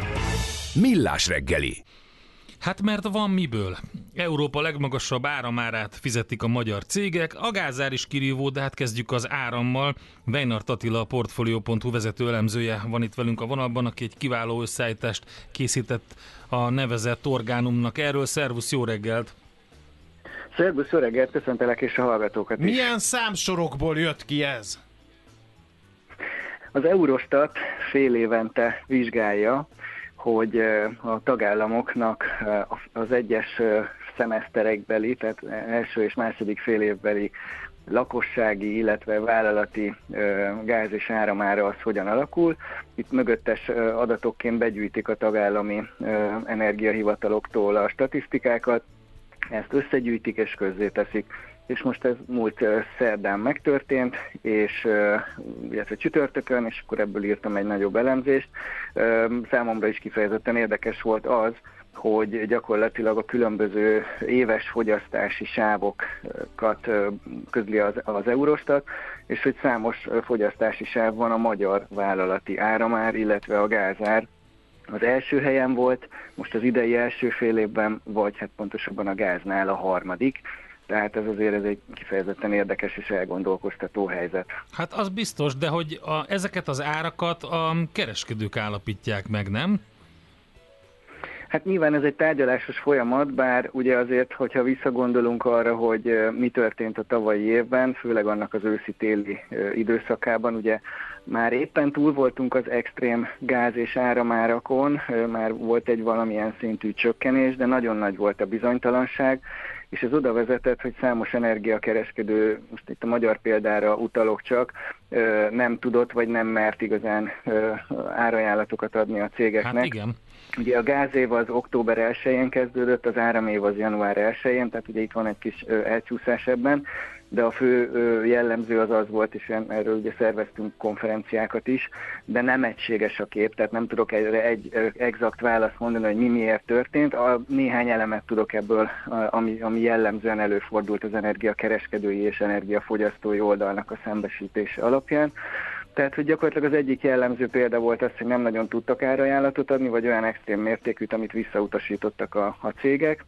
Millás reggeli. Hát mert van miből. Európa legmagasabb áramárát fizetik a magyar cégek, a gázár is kirívó, de hát kezdjük az árammal. Weinart Attila, a Portfolio.hu vezető elemzője van itt velünk a vonalban, aki egy kiváló összeállítást készített a nevezett orgánumnak. Erről szervusz, jó reggelt! Szerbusz, jó reggelt, köszöntelek és a hallgatókat is. Milyen számsorokból jött ki ez? Az Eurostat fél évente vizsgálja, hogy a tagállamoknak az egyes szemeszterekbeli, tehát első és második fél évbeli lakossági, illetve vállalati gáz és áramára az hogyan alakul. Itt mögöttes adatokként begyűjtik a tagállami energiahivataloktól a statisztikákat, ezt összegyűjtik és közzéteszik. És most ez múlt szerdán megtörtént, és illetve csütörtökön, és akkor ebből írtam egy nagyobb elemzést. Számomra is kifejezetten érdekes volt az, hogy gyakorlatilag a különböző éves fogyasztási sávokat közli az, az Eurostat, és hogy számos fogyasztási sáv van a magyar vállalati áramár, illetve a gázár az első helyen volt, most az idei első fél évben, vagy hát pontosabban a gáznál a harmadik. Tehát ez azért ez egy kifejezetten érdekes és elgondolkoztató helyzet. Hát az biztos, de hogy a, ezeket az árakat a kereskedők állapítják meg, nem? Hát nyilván ez egy tárgyalásos folyamat, bár ugye azért, hogyha visszagondolunk arra, hogy mi történt a tavalyi évben, főleg annak az őszi-téli időszakában, ugye már éppen túl voltunk az extrém gáz és áramárakon, már volt egy valamilyen szintű csökkenés, de nagyon nagy volt a bizonytalanság, és ez oda vezetett, hogy számos energiakereskedő, most itt a magyar példára utalok csak, nem tudott vagy nem mert igazán árajánlatokat adni a cégeknek. Hát igen. Ugye a gázév az október 1-én kezdődött, az áramév az január 1-én, tehát ugye itt van egy kis elcsúszás ebben, de a fő jellemző az az volt, és erről ugye szerveztünk konferenciákat is, de nem egységes a kép, tehát nem tudok erre egy exakt választ mondani, hogy mi miért történt. A néhány elemet tudok ebből, ami, ami jellemzően előfordult az energiakereskedői és energiafogyasztói oldalnak a szembesítése alapján. Tehát, hogy gyakorlatilag az egyik jellemző példa volt az, hogy nem nagyon tudtak árajánlatot adni, vagy olyan extrém mértékűt, amit visszautasítottak a, a cégek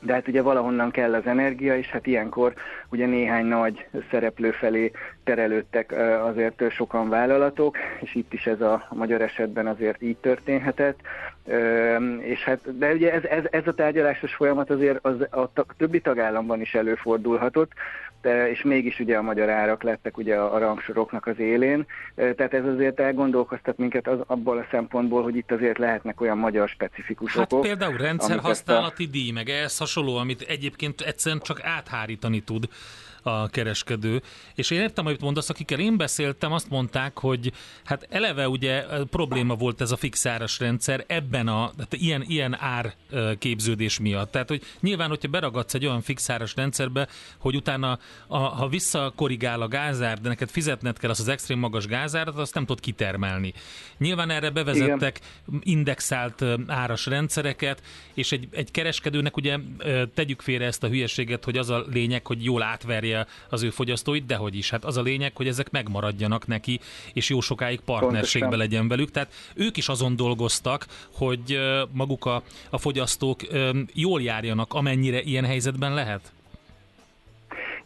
de hát ugye valahonnan kell az energia, és hát ilyenkor ugye néhány nagy szereplő felé terelődtek azért sokan vállalatok, és itt is ez a, magyar esetben azért így történhetett. És hát, de ugye ez, ez, ez a tárgyalásos folyamat azért az, a többi tagállamban is előfordulhatott, de, és mégis ugye a magyar árak lettek ugye a, a rangsoroknak az élén, tehát ez azért elgondolkoztat minket az, abból a szempontból, hogy itt azért lehetnek olyan magyar specifikus hát okok. például rendszerhasználati a... díj, meg ehhez hasonló, amit egyébként egyszerűen csak áthárítani tud a kereskedő. És én értem, amit mondasz, akikkel én beszéltem, azt mondták, hogy hát eleve ugye probléma volt ez a fixáras rendszer ebben a, tehát ilyen, ilyen ár képződés miatt. Tehát, hogy nyilván, hogyha beragadsz egy olyan fixáras rendszerbe, hogy utána, a, ha visszakorrigál a gázár, de neked fizetned kell az az extrém magas gázárat, azt nem tudod kitermelni. Nyilván erre bevezettek Igen. indexált áras rendszereket, és egy, egy kereskedőnek ugye tegyük félre ezt a hülyeséget, hogy az a lényeg, hogy jól átverje az ő fogyasztóit, de hogy is. Hát az a lényeg, hogy ezek megmaradjanak neki, és jó sokáig partnerségbe Pontosan. legyen velük. Tehát ők is azon dolgoztak, hogy maguk a, a fogyasztók jól járjanak, amennyire ilyen helyzetben lehet.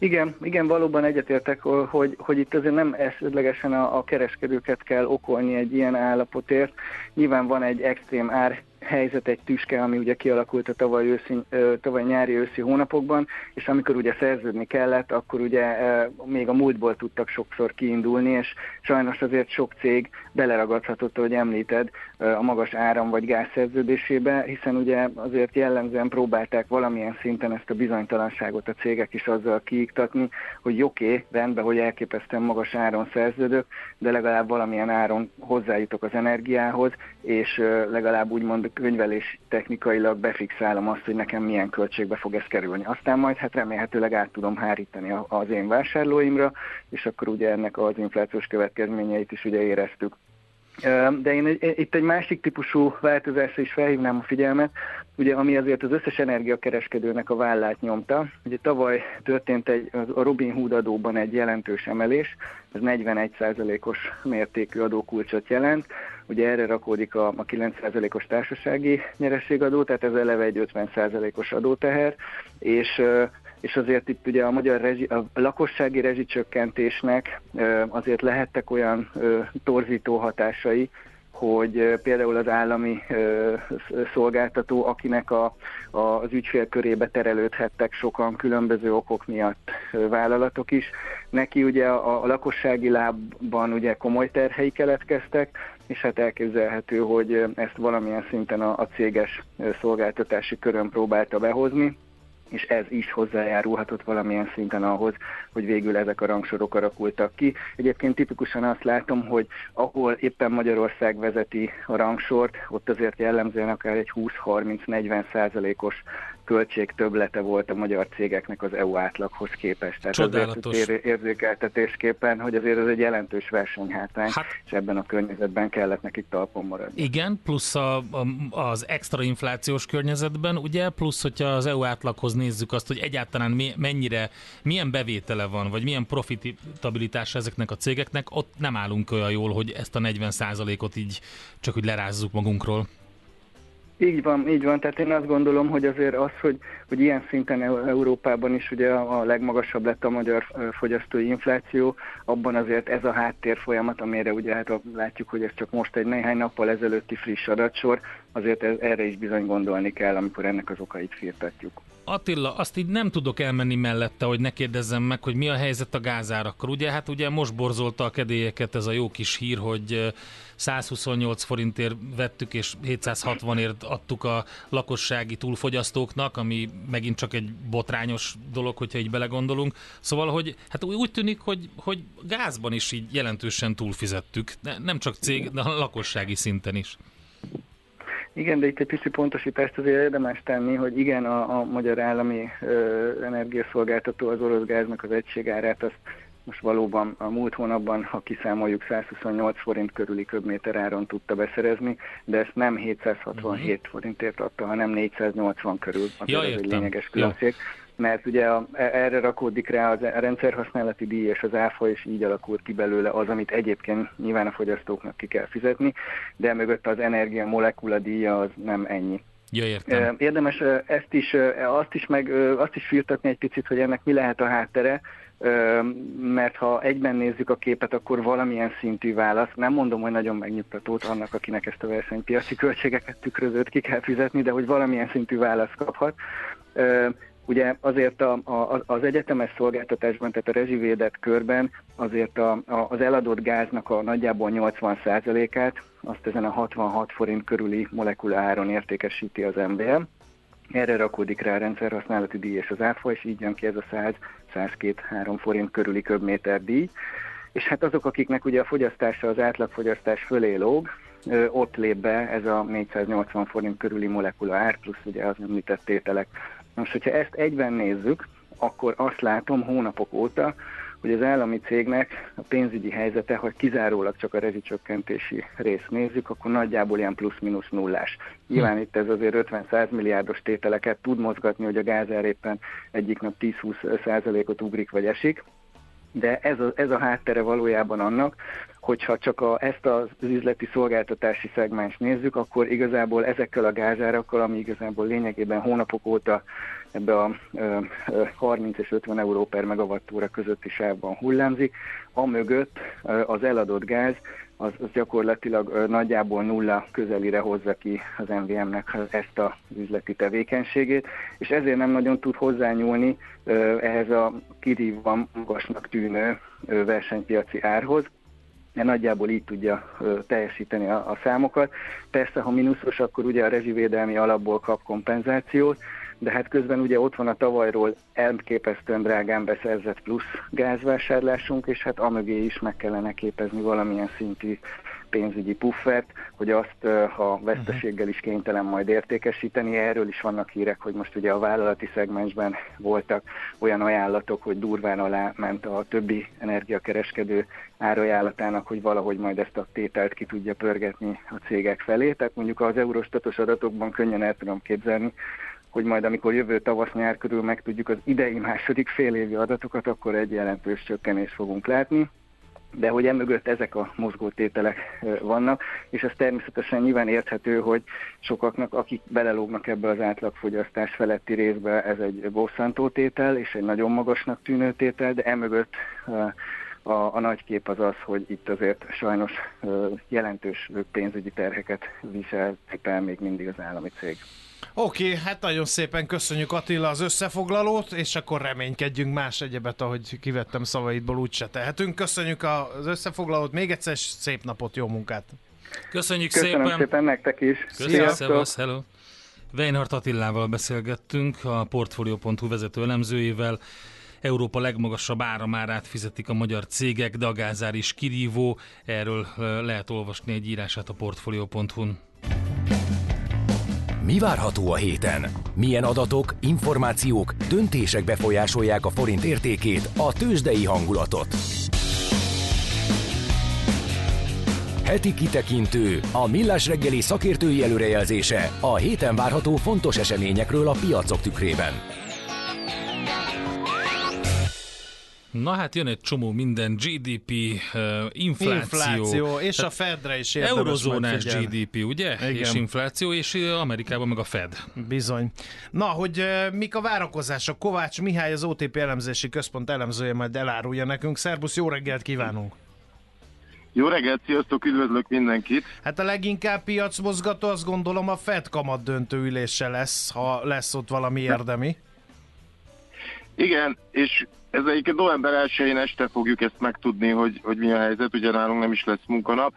Igen, igen, valóban egyetértek, hogy, hogy itt azért nem esetlegesen a, a kereskedőket kell okolni egy ilyen állapotért. Nyilván van egy extrém ár helyzet, egy tüske, ami ugye kialakult a tavaly, őszi, tavaly nyári őszi hónapokban, és amikor ugye szerződni kellett, akkor ugye még a múltból tudtak sokszor kiindulni, és sajnos azért sok cég beleragadhatott, ahogy említed, a magas áram vagy gázszerződésébe, hiszen ugye azért jellemzően próbálták valamilyen szinten ezt a bizonytalanságot a cégek is azzal kiiktatni, hogy oké, okay, rendben, hogy elképesztően magas áron szerződök, de legalább valamilyen áron hozzájutok az energiához, és legalább úgymond könyvelés technikailag befixálom azt, hogy nekem milyen költségbe fog ez kerülni. Aztán majd hát remélhetőleg át tudom hárítani az én vásárlóimra, és akkor ugye ennek az inflációs következményeit is ugye éreztük. De én itt egy másik típusú változásra is felhívnám a figyelmet, ugye ami azért az összes energiakereskedőnek a vállát nyomta. Ugye tavaly történt egy, a Robin Hood adóban egy jelentős emelés, ez 41%-os mértékű adókulcsot jelent. Ugye erre rakódik a, a 9%-os társasági nyerességadó, tehát ez eleve egy 50%-os adóteher, és és azért itt ugye a magyar rezsi, a lakossági rezsicsökkentésnek azért lehettek olyan torzító hatásai, hogy például az állami szolgáltató, akinek a, az ügyfél körébe terelődhettek sokan különböző okok miatt vállalatok is. Neki ugye a, a lakossági lábban ugye komoly terhei keletkeztek, és hát elképzelhető, hogy ezt valamilyen szinten a, a céges szolgáltatási körön próbálta behozni és ez is hozzájárulhatott valamilyen szinten ahhoz, hogy végül ezek a rangsorok alakultak ki. Egyébként tipikusan azt látom, hogy ahol éppen Magyarország vezeti a rangsort, ott azért jellemzően akár egy 20-30-40 százalékos költség töblete volt a magyar cégeknek az EU átlaghoz képest. Tehát Csodálatos. azért érzékeltetésképpen, hogy azért ez egy jelentős versenyhátrány, hát, és ebben a környezetben kellett nekik talpon maradni. Igen, plusz a, a, az extra inflációs környezetben, ugye, plusz, hogyha az EU átlaghoz nézzük azt, hogy egyáltalán mi, mennyire, milyen bevétele van, vagy milyen profitabilitása ezeknek a cégeknek, ott nem állunk olyan jól, hogy ezt a 40%-ot így csak úgy lerázzuk magunkról. Így van, így van. Tehát én azt gondolom, hogy azért az, hogy, hogy ilyen szinten Európában is ugye a legmagasabb lett a magyar fogyasztói infláció, abban azért ez a háttér folyamat, amire ugye hát látjuk, hogy ez csak most egy néhány nappal ezelőtti friss adatsor, azért ez, erre is bizony gondolni kell, amikor ennek az okait firtatjuk. Attila, azt így nem tudok elmenni mellette, hogy ne kérdezzem meg, hogy mi a helyzet a gázárakkal. Ugye, hát ugye most borzolta a kedélyeket ez a jó kis hír, hogy 128 forintért vettük, és 760ért adtuk a lakossági túlfogyasztóknak, ami megint csak egy botrányos dolog, hogyha így belegondolunk. Szóval, hogy hát úgy tűnik, hogy, hogy gázban is így jelentősen túlfizettük, nem csak cég, de a lakossági szinten is. Igen, de itt egy pici pontosítást azért érdemes tenni, hogy igen, a, a magyar állami ö, energiaszolgáltató az orosz gáznak az egységárát azt most valóban a múlt hónapban, ha kiszámoljuk, 128 forint körüli köbméter áron tudta beszerezni, de ezt nem 767 uh-huh. Mhm. forintért adta, hanem 480 körül. Az ja, ez egy lényeges különbség. Ja mert ugye a, e, erre rakódik rá az, a rendszerhasználati díj és az áfa, és így alakult ki belőle az, amit egyébként nyilván a fogyasztóknak ki kell fizetni, de mögött az energia molekula díja az nem ennyi. Ja, értem. Érdemes ezt is, azt is, meg, azt is firtatni egy picit, hogy ennek mi lehet a háttere, mert ha egyben nézzük a képet, akkor valamilyen szintű válasz, nem mondom, hogy nagyon megnyugtatót annak, akinek ezt a versenypiaci költségeket tükrözőt ki kell fizetni, de hogy valamilyen szintű válasz kaphat. Ugye azért a, a, az egyetemes szolgáltatásban, tehát a rezsivédett körben azért a, a, az eladott gáznak a nagyjából 80%-át azt ezen a 66 forint körüli molekula értékesíti az MBL. Erre rakódik rá a rendszerhasználati díj és az áfa, és így jön ki ez a 100-102-3 forint körüli köbméter díj. És hát azok, akiknek ugye a fogyasztása az átlagfogyasztás fölé lóg, ott lép be ez a 480 forint körüli molekula ár, plusz ugye az említett tételek most, hogyha ezt egyben nézzük, akkor azt látom hónapok óta, hogy az állami cégnek a pénzügyi helyzete, ha kizárólag csak a rezsicsökkentési részt nézzük, akkor nagyjából ilyen plusz-minusz nullás. Nyilván itt ez azért 50-100 milliárdos tételeket tud mozgatni, hogy a gázár éppen egyik nap 10-20 százalékot ugrik vagy esik, de ez a, ez a háttere valójában annak, hogyha csak a, ezt az üzleti szolgáltatási szegmens nézzük, akkor igazából ezekkel a gázárakkal, ami igazából lényegében hónapok óta ebbe a ö, ö, 30 és 50 euró per megawattóra közötti sávban hullámzik, amögött az eladott gáz az, az gyakorlatilag nagyjából nulla közelire hozza ki az MVM-nek ezt a üzleti tevékenységét, és ezért nem nagyon tud hozzányúlni ehhez a kirívva magasnak tűnő versenypiaci árhoz, mert nagyjából így tudja teljesíteni a, a számokat. Persze, ha mínuszos, akkor ugye a rezsivédelmi alapból kap kompenzációt, de hát közben ugye ott van a tavalyról elképesztően drágán beszerzett plusz gázvásárlásunk, és hát amögé is meg kellene képezni valamilyen szintű pénzügyi puffert, hogy azt, ha veszteséggel is kénytelen majd értékesíteni, erről is vannak hírek, hogy most ugye a vállalati szegmensben voltak olyan ajánlatok, hogy durván alá ment a többi energiakereskedő árajánlatának, hogy valahogy majd ezt a tételt ki tudja pörgetni a cégek felé. Tehát mondjuk az eurostatos adatokban könnyen el tudom képzelni, hogy majd amikor jövő tavasz-nyár körül megtudjuk az idei második fél évi adatokat, akkor egy jelentős csökkenést fogunk látni. De hogy emögött ezek a mozgótételek vannak, és ez természetesen nyilván érthető, hogy sokaknak, akik belelógnak ebbe az átlagfogyasztás feletti részbe, ez egy bosszantó tétel, és egy nagyon magasnak tűnő tétel, de emögött a, a nagy kép az az, hogy itt azért sajnos jelentős pénzügyi terheket visel el még mindig az állami cég. Oké, okay, hát nagyon szépen köszönjük Attila az összefoglalót, és akkor reménykedjünk más egyebet, ahogy kivettem szavaidból, úgyse tehetünk. Köszönjük az összefoglalót, még egyszer szép napot, jó munkát! Köszönjük Köszönöm szépen! szépen nektek is! Köszönjük, szevasz, hello! Weinhardt Attilával beszélgettünk, a Portfolio.hu vezető elemzőjével. Európa legmagasabb áramárát fizetik a magyar cégek, de a gázár is kirívó. Erről lehet olvasni egy írását a Portfolio.hu-n. Mi várható a héten? Milyen adatok, információk, döntések befolyásolják a forint értékét, a tőzsdei hangulatot? Heti kitekintő, a millás reggeli szakértői előrejelzése a héten várható fontos eseményekről a piacok tükrében. Na hát jön egy csomó minden, GDP, uh, infláció. Infláció, és a Fedre is érdemes Eurozónás GDP, ugye? Igen. És infláció, és uh, Amerikában meg a Fed. Bizony. Na, hogy uh, mik a várakozások? Kovács Mihály, az OTP elemzési központ elemzője majd elárulja nekünk. Szerbusz, jó reggelt kívánunk! Jó reggelt, sziasztok, üdvözlök mindenkit! Hát a leginkább piacmozgató azt gondolom a Fed kamat döntő ülése lesz, ha lesz ott valami érdemi. Igen, és ez egyébként november 1 este fogjuk ezt megtudni, hogy, hogy mi a helyzet, ugye nálunk nem is lesz munkanap.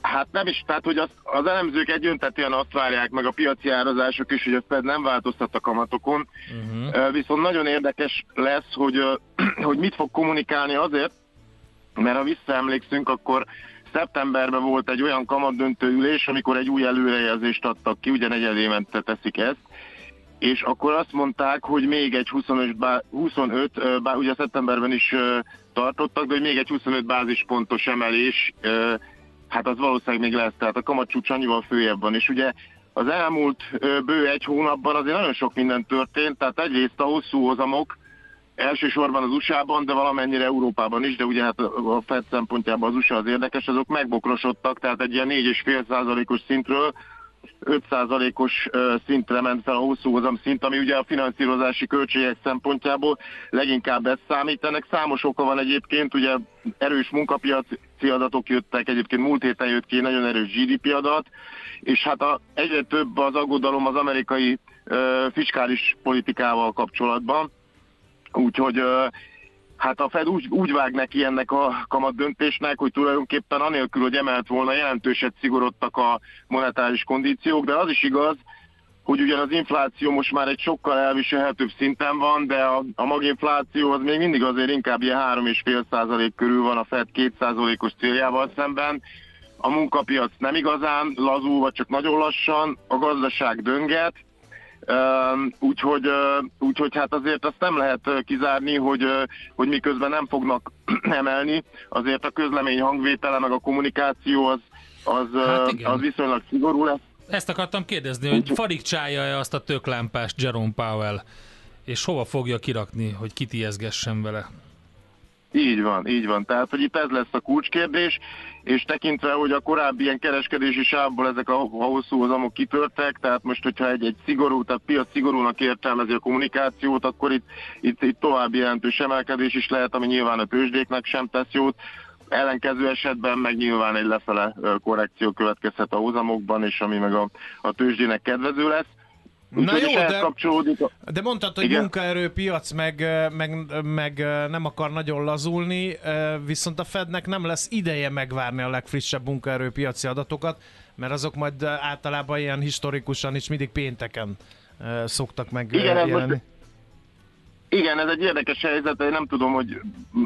Hát nem is, tehát hogy az, az elemzők egyöntetően azt várják, meg a piaci árazások is, hogy a Fed nem változtat a kamatokon, uh-huh. uh, viszont nagyon érdekes lesz, hogy, hogy mit fog kommunikálni azért, mert ha visszaemlékszünk, akkor szeptemberben volt egy olyan kamatdöntő ülés, amikor egy új előrejelzést adtak ki, ugye negyed évente teszik ezt, és akkor azt mondták, hogy még egy 25, bá, 25 bá, ugye szeptemberben is tartottak, de hogy még egy 25 bázispontos emelés, hát az valószínűleg még lesz, tehát a kamatcsúcs annyival följebb van, és ugye az elmúlt bő egy hónapban azért nagyon sok minden történt, tehát egyrészt a hosszú hozamok, elsősorban az USA-ban, de valamennyire Európában is, de ugye hát a Fed szempontjában az USA az érdekes, azok megbokrosodtak, tehát egy ilyen 4,5%-os szintről 5%-os szintre ment fel a hosszú hozam szint, ami ugye a finanszírozási költségek szempontjából leginkább ezt számít. Ennek számos oka van egyébként, ugye erős munkapiaci adatok jöttek, egyébként múlt héten jött ki nagyon erős GDP adat, és hát a, egyre több az aggodalom az amerikai ö, fiskális politikával kapcsolatban, úgyhogy Hát a Fed úgy, úgy vág neki ennek a kamat döntésnek, hogy tulajdonképpen anélkül, hogy emelt volna, jelentőset szigorodtak a monetáris kondíciók, de az is igaz, hogy ugyan az infláció most már egy sokkal elviselhetőbb szinten van, de a, a maginfláció az még mindig azért inkább ilyen 3,5% körül van a Fed 2%-os céljával szemben. A munkapiac nem igazán lazul, vagy csak nagyon lassan, a gazdaság dönget, Úgyhogy, úgyhogy hát azért azt nem lehet kizárni, hogy, hogy miközben nem fognak emelni, azért a közlemény hangvétele meg a kommunikáció az, az, hát az viszonylag szigorú lesz. Ezt akartam kérdezni, hogy farigcsálja-e azt a töklámpást Jerome Powell, és hova fogja kirakni, hogy kitiezgessen vele? Így van, így van. Tehát, hogy itt ez lesz a kulcskérdés, és tekintve, hogy a korábbi ilyen kereskedési sávból ezek a, a hosszú hozamok kitörtek, tehát most, hogyha egy, egy szigorú, tehát piac szigorúnak értelmezi a kommunikációt, akkor itt, itt, itt további jelentős emelkedés is lehet, ami nyilván a tőzsdéknek sem tesz jót. Ellenkező esetben meg nyilván egy lefele korrekció következhet a hozamokban, és ami meg a, a tőzsdének kedvező lesz. Na jó, de, de mondtad, hogy Igen? munkaerőpiac meg, meg, meg nem akar nagyon lazulni, viszont a Fednek nem lesz ideje megvárni a legfrissebb munkaerőpiaci adatokat, mert azok majd általában ilyen historikusan is mindig pénteken szoktak meg Igen, jelenni. Most, igen, ez egy érdekes helyzet, én nem tudom, hogy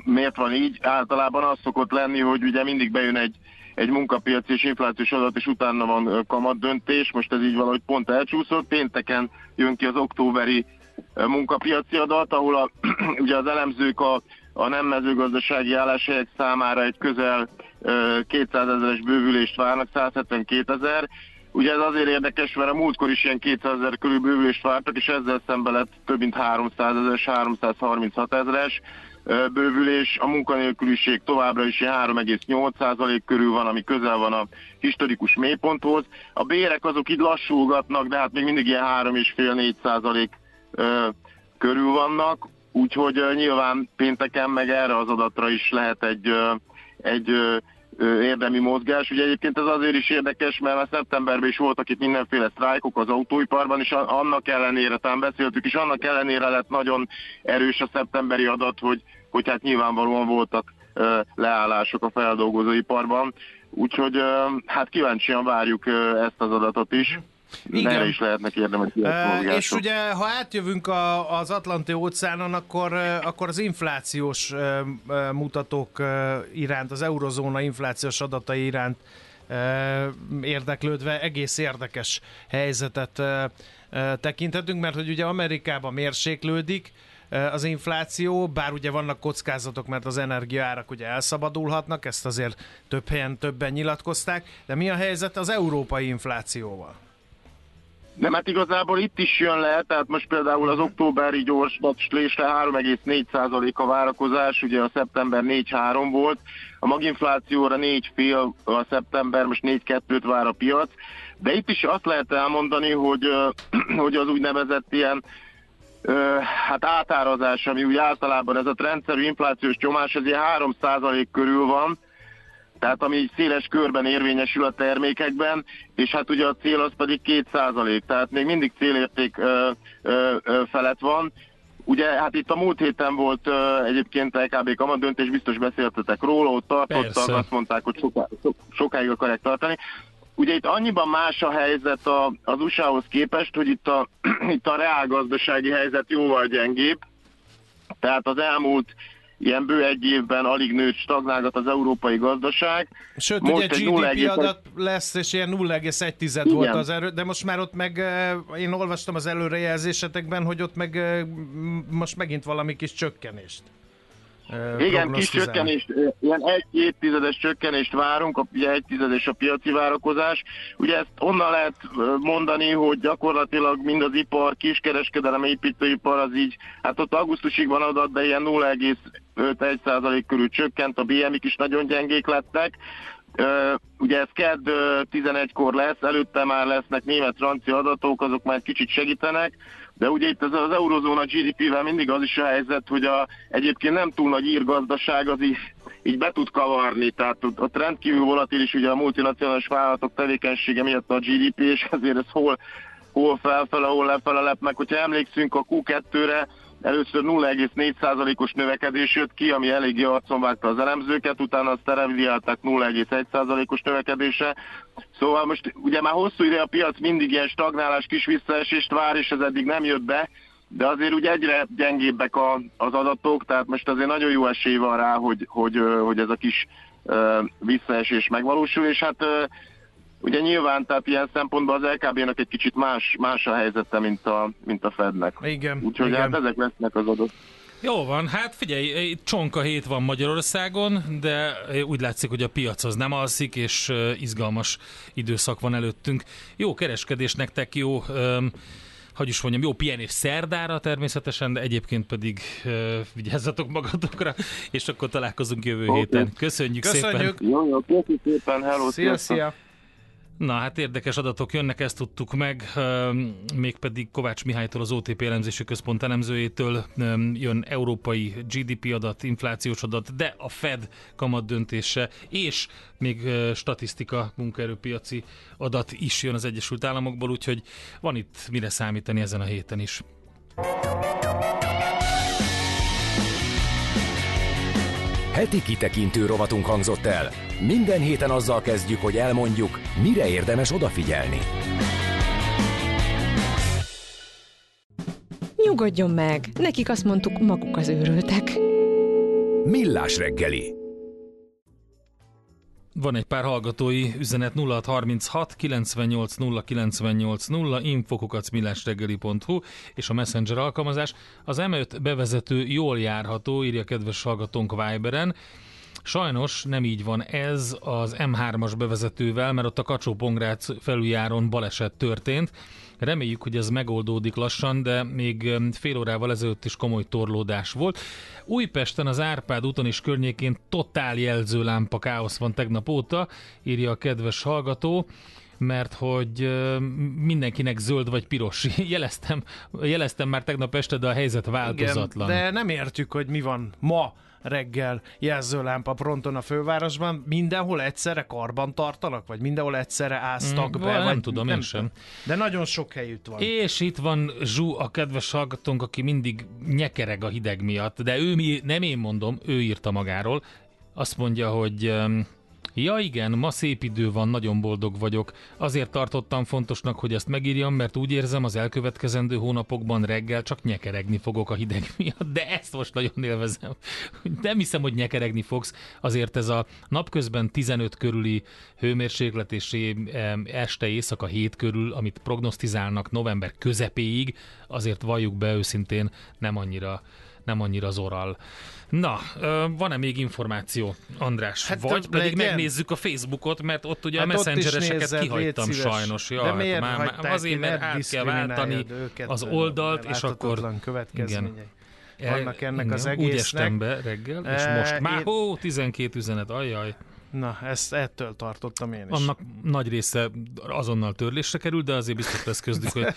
miért van így. Általában az szokott lenni, hogy ugye mindig bejön egy egy munkapiaci és inflációs adat, és utána van kamat döntés. Most ez így valahogy pont elcsúszott. Pénteken jön ki az októberi munkapiaci adat, ahol a, ugye az elemzők a, a nem mezőgazdasági álláshelyek számára egy közel 200 ezeres bővülést várnak, 172 ezer. Ugye ez azért érdekes, mert a múltkor is ilyen 200 ezer körül bővülést vártak, és ezzel szemben lett több mint 300 ezeres, 336 ezeres bővülés, a munkanélküliség továbbra is 3,8% körül van, ami közel van a historikus mélyponthoz. A bérek azok így lassulgatnak, de hát még mindig ilyen 3,5-4% körül vannak, úgyhogy nyilván pénteken meg erre az adatra is lehet egy, egy érdemi mozgás. Ugye egyébként ez azért is érdekes, mert a szeptemberben is voltak itt mindenféle sztrájkok az autóiparban, és annak ellenére, talán beszéltük, és annak ellenére lett nagyon erős a szeptemberi adat, hogy, hogy hát nyilvánvalóan voltak leállások a feldolgozóiparban. Úgyhogy hát kíváncsian várjuk ezt az adatot is. Igen. Erre is lehetnek érdemes e, És ugye, ha átjövünk a, az Atlanti óceánon, akkor, akkor az inflációs mutatók iránt, az eurozóna inflációs adatai iránt érdeklődve egész érdekes helyzetet tekinthetünk, mert hogy ugye Amerikában mérséklődik, az infláció, bár ugye vannak kockázatok, mert az energiaárak ugye elszabadulhatnak, ezt azért több helyen többen nyilatkozták, de mi a helyzet az európai inflációval? Nem, hát igazából itt is jön le, tehát most például az októberi gyors becslésre 3,4% a várakozás, ugye a szeptember 4,3 volt, a maginflációra 4,5 a szeptember, most 4,2-t vár a piac, de itt is azt lehet elmondani, hogy, hogy az úgynevezett ilyen hát átárazás, ami úgy általában ez a rendszerű inflációs nyomás, ez ilyen 3% körül van, tehát ami széles körben érvényesül a termékekben, és hát ugye a cél az pedig 2%, tehát még mindig célérték ö, ö, ö, felett van. Ugye, hát itt a múlt héten volt uh, egyébként LKB kamat döntés, biztos beszéltetek róla, ott tartottak, Persze. azt mondták, hogy soká, so, sokáig akarják tartani. Ugye itt annyiban más a helyzet a, az USA-hoz képest, hogy itt a, itt a reálgazdasági helyzet jóval gyengébb, tehát az elmúlt ilyen bő egy évben alig nőtt, stagnálgat az európai gazdaság. Sőt, most ugye GDP 0, adat lesz, és ilyen 0,1 volt az erő, de most már ott meg, eh, én olvastam az előrejelzésetekben, hogy ott meg eh, most megint valami kis csökkenést igen, kis csökkenést, ilyen egy évtizedes csökkenést várunk, ugye egy tizedes a piaci várakozás. Ugye ezt onnan lehet mondani, hogy gyakorlatilag mind az ipar, kiskereskedelem, építőipar az így, hát ott augusztusig van adat, de ilyen 0,5-1% körül csökkent, a BM-ik is nagyon gyengék lettek. Ugye ez KED 11-kor lesz, előtte már lesznek német-francia adatok, azok már kicsit segítenek. De ugye itt ez az eurozóna GDP-vel mindig az is a helyzet, hogy a, egyébként nem túl nagy írgazdaság az így, így be tud kavarni, tehát ott rendkívül volatilis ugye a multinacionális vállalatok tevékenysége miatt a GDP, és ezért ez hol, hol felfele, hol lefele lep meg. Hogyha emlékszünk a Q2-re, Először 0,4%-os növekedés jött ki, ami eléggé arcon vágta az elemzőket, utána azt revidiálták 0,1%-os növekedése. Szóval most ugye már hosszú ide a piac mindig ilyen stagnálás, kis visszaesést vár, és ez eddig nem jött be, de azért ugye egyre gyengébbek a, az adatok, tehát most azért nagyon jó esély van rá, hogy, hogy, hogy ez a kis visszaesés megvalósul, és hát Ugye nyilván, tehát ilyen szempontból az LKB-nak egy kicsit más, más a helyzete, mint a, mint a Fednek. Igen. Úgyhogy igen. hát ezek lesznek az adott. Jó van, hát figyelj, csonka hét van Magyarországon, de úgy látszik, hogy a piac az nem alszik, és izgalmas időszak van előttünk. Jó kereskedés nektek, jó, um, hogy is mondjam, jó pihenés szerdára természetesen, de egyébként pedig uh, vigyázzatok magatokra, és akkor találkozunk jövő okay. héten. Köszönjük, Köszönjük szépen! Jó, jó, köszönjük szépen, hello! Szia, szia! Na hát érdekes adatok jönnek, ezt tudtuk meg, mégpedig Kovács Mihálytól, az OTP elemzési központ elemzőjétől jön európai GDP adat, inflációs adat, de a Fed kamat döntése és még statisztika, munkaerőpiaci adat is jön az Egyesült Államokból, úgyhogy van itt mire számítani ezen a héten is. Heti kitekintő rovatunk hangzott el. Minden héten azzal kezdjük, hogy elmondjuk, mire érdemes odafigyelni. Nyugodjon meg, nekik azt mondtuk, maguk az őrültek. Millás reggeli. Van egy pár hallgatói üzenet 0636 98 0 98 0 infokukacmillásreggeli.hu és a Messenger alkalmazás. Az M5 bevezető jól járható, írja kedves hallgatónk Viberen. Sajnos nem így van ez az M3-as bevezetővel, mert ott a kacsó felüljáron baleset történt. Reméljük, hogy ez megoldódik lassan, de még fél órával ezelőtt is komoly torlódás volt. Újpesten az Árpád úton és környékén totál jelzőlámpa káosz van tegnap óta, írja a kedves hallgató mert hogy mindenkinek zöld vagy piros. Jeleztem, jeleztem már tegnap este, de a helyzet változatlan. Igen, de nem értjük, hogy mi van ma reggel jelzőlámpa fronton a fővárosban, mindenhol egyszerre karban tartanak, vagy mindenhol egyszerre áztak mm, be? Nem vagy tudom, nem én sem. De nagyon sok helyütt van. És itt van Zsú, a kedves hallgatónk, aki mindig nyekereg a hideg miatt, de ő nem én mondom, ő írta magáról. Azt mondja, hogy Ja igen, ma szép idő van, nagyon boldog vagyok. Azért tartottam fontosnak, hogy ezt megírjam, mert úgy érzem, az elkövetkezendő hónapokban reggel csak nyekeregni fogok a hideg miatt, de ezt most nagyon élvezem. Nem hiszem, hogy nyekeregni fogsz, azért ez a napközben 15 körüli hőmérséklet és este éjszaka 7 körül, amit prognosztizálnak november közepéig, azért valljuk be őszintén nem annyira nem annyira az oral. Na, van-e még információ, András? Hát, Vagy pedig legyen. megnézzük a Facebookot, mert ott ugye Hát a messengereseket nézzed, kihagytam sajnos. Ja, De hát miért már, már azért, mert át kell váltani az oldalt, és akkor... Igen. Vannak ennek az Igen, Úgy egésznek. estem be reggel, és Eh, most már én- hó, 12 üzenet, ajjaj. Na, ezt ettől tartottam én is. Annak nagy része azonnal törlésre kerül, de azért biztos lesz köztük, hogy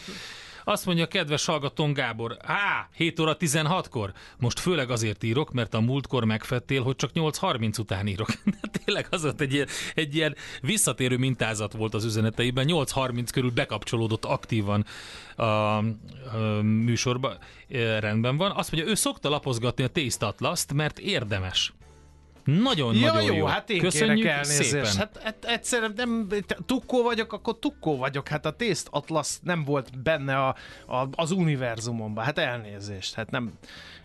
azt mondja, kedves hallgatón Gábor, á, 7 óra 16-kor. Most főleg azért írok, mert a múltkor megfettél, hogy csak 8.30 után írok. De tényleg az volt egy ilyen, egy ilyen visszatérő mintázat volt az üzeneteiben. 8.30 körül bekapcsolódott aktívan a, a műsorba. E, rendben van. Azt mondja, ő szokta lapozgatni a Taste Atlas-t, mert érdemes. Nagyon-nagyon ja, jó, jó. hát én Köszönjük kérek szépen. Hát, hát egyszerűen nem, tukkó vagyok, akkor tukkó vagyok. Hát a Taste Atlas nem volt benne a, a, az univerzumomban. Hát elnézést. Hát nem...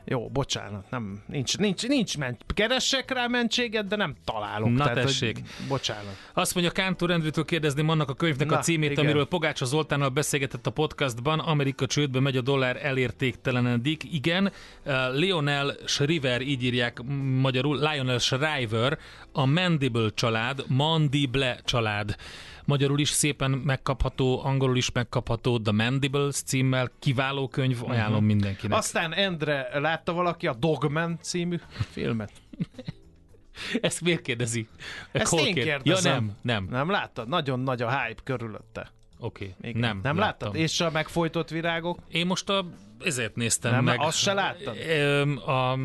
Jó, bocsánat, nem, nincs, nincs, nincs ment. Keressek rá mentséget, de nem találok. Na tehát, tessék. Hogy, bocsánat. Azt mondja, Kántor Endrőtől kérdezném annak a könyvnek Na, a címét, igen. amiről Pogácsa Zoltánnal beszélgetett a podcastban. Amerika csődbe megy, a dollár elértéktelenedik. Igen, uh, Lionel Shriver, így írják magyarul, Lionel Shriver, a Mandible család, Mandible család. Magyarul is szépen megkapható, angolul is megkapható, The Mandibles címmel, kiváló könyv, ajánlom Mhm. mindenkinek. Aztán Endre, látta valaki a Dogman című filmet? Ezt miért kérdezi? Ezt Hol én kér- kérdezem. Ja nem, nem. Nem láttad? Nagyon nagy a hype körülötte. Oké, Igen. nem. Nem láttam. láttad? És a megfojtott virágok? Én most a, ezért néztem Nem, meg. azt se láttad? A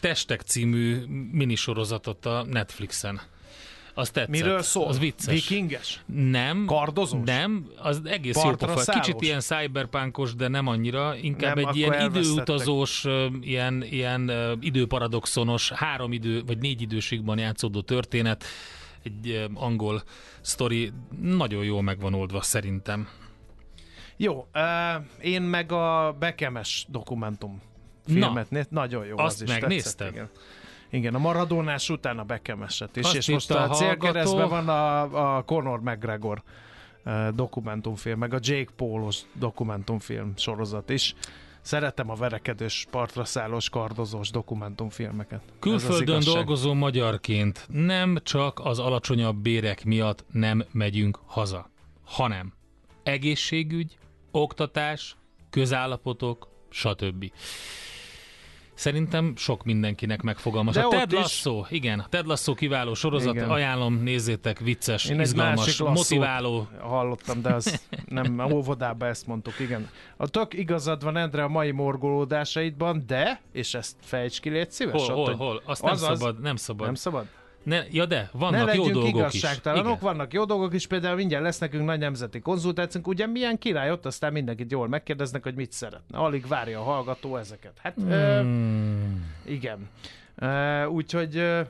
Testek című minisorozatot a Netflixen. Az tetszett. Miről szól? Az vicces. Vikinges? Nem. Kardozós? Nem, az egész Partra jó pofa. szállós? Kicsit ilyen cyberpunkos, de nem annyira. Inkább Nem, egy ilyen időutazós, ilyen, ilyen időparadoxonos, három idő, vagy négy időségben játszódó történet. Egy angol sztori. Nagyon jól meg van oldva, szerintem. Jó, uh, én meg a Bekemes dokumentum filmet néz, nagyon jó azt az is megnézted? tetszett, igen. Igen, a Maradónás után a Bekemeset is, Azt és most a a célkeresztben van a, a Conor McGregor dokumentumfilm, meg a Jake Paulos dokumentumfilm sorozat is. Szeretem a verekedős, partra szállós, kardozós dokumentumfilmeket. Külföldön dolgozó magyarként nem csak az alacsonyabb bérek miatt nem megyünk haza, hanem egészségügy, oktatás, közállapotok, stb. Szerintem sok mindenkinek megfogalmaz. De a Ted is- Lasso, igen, a Ted Lasso kiváló sorozat, Igen. ajánlom, nézzétek, vicces, Én izgalmas, motiváló. Hallottam, de az nem, a óvodában ezt mondtuk, igen. A tök igazad van, Endre, a mai morgolódásaidban, de, és ezt fejts ki, légy szíves. Hol, ott, hol, hol? Azt nem azaz- szabad, nem szabad. Nem szabad? Ne, ja de, ne vannak jó legyünk dolgok is. Igen. vannak jó dolgok is, például mindjárt lesz nekünk nagy nemzeti konzultációnk, ugye milyen király ott, aztán mindenkit jól megkérdeznek, hogy mit szeretne. Alig várja a hallgató ezeket. Hát, ö, Hmm. igen. Ö, úgyhogy ö,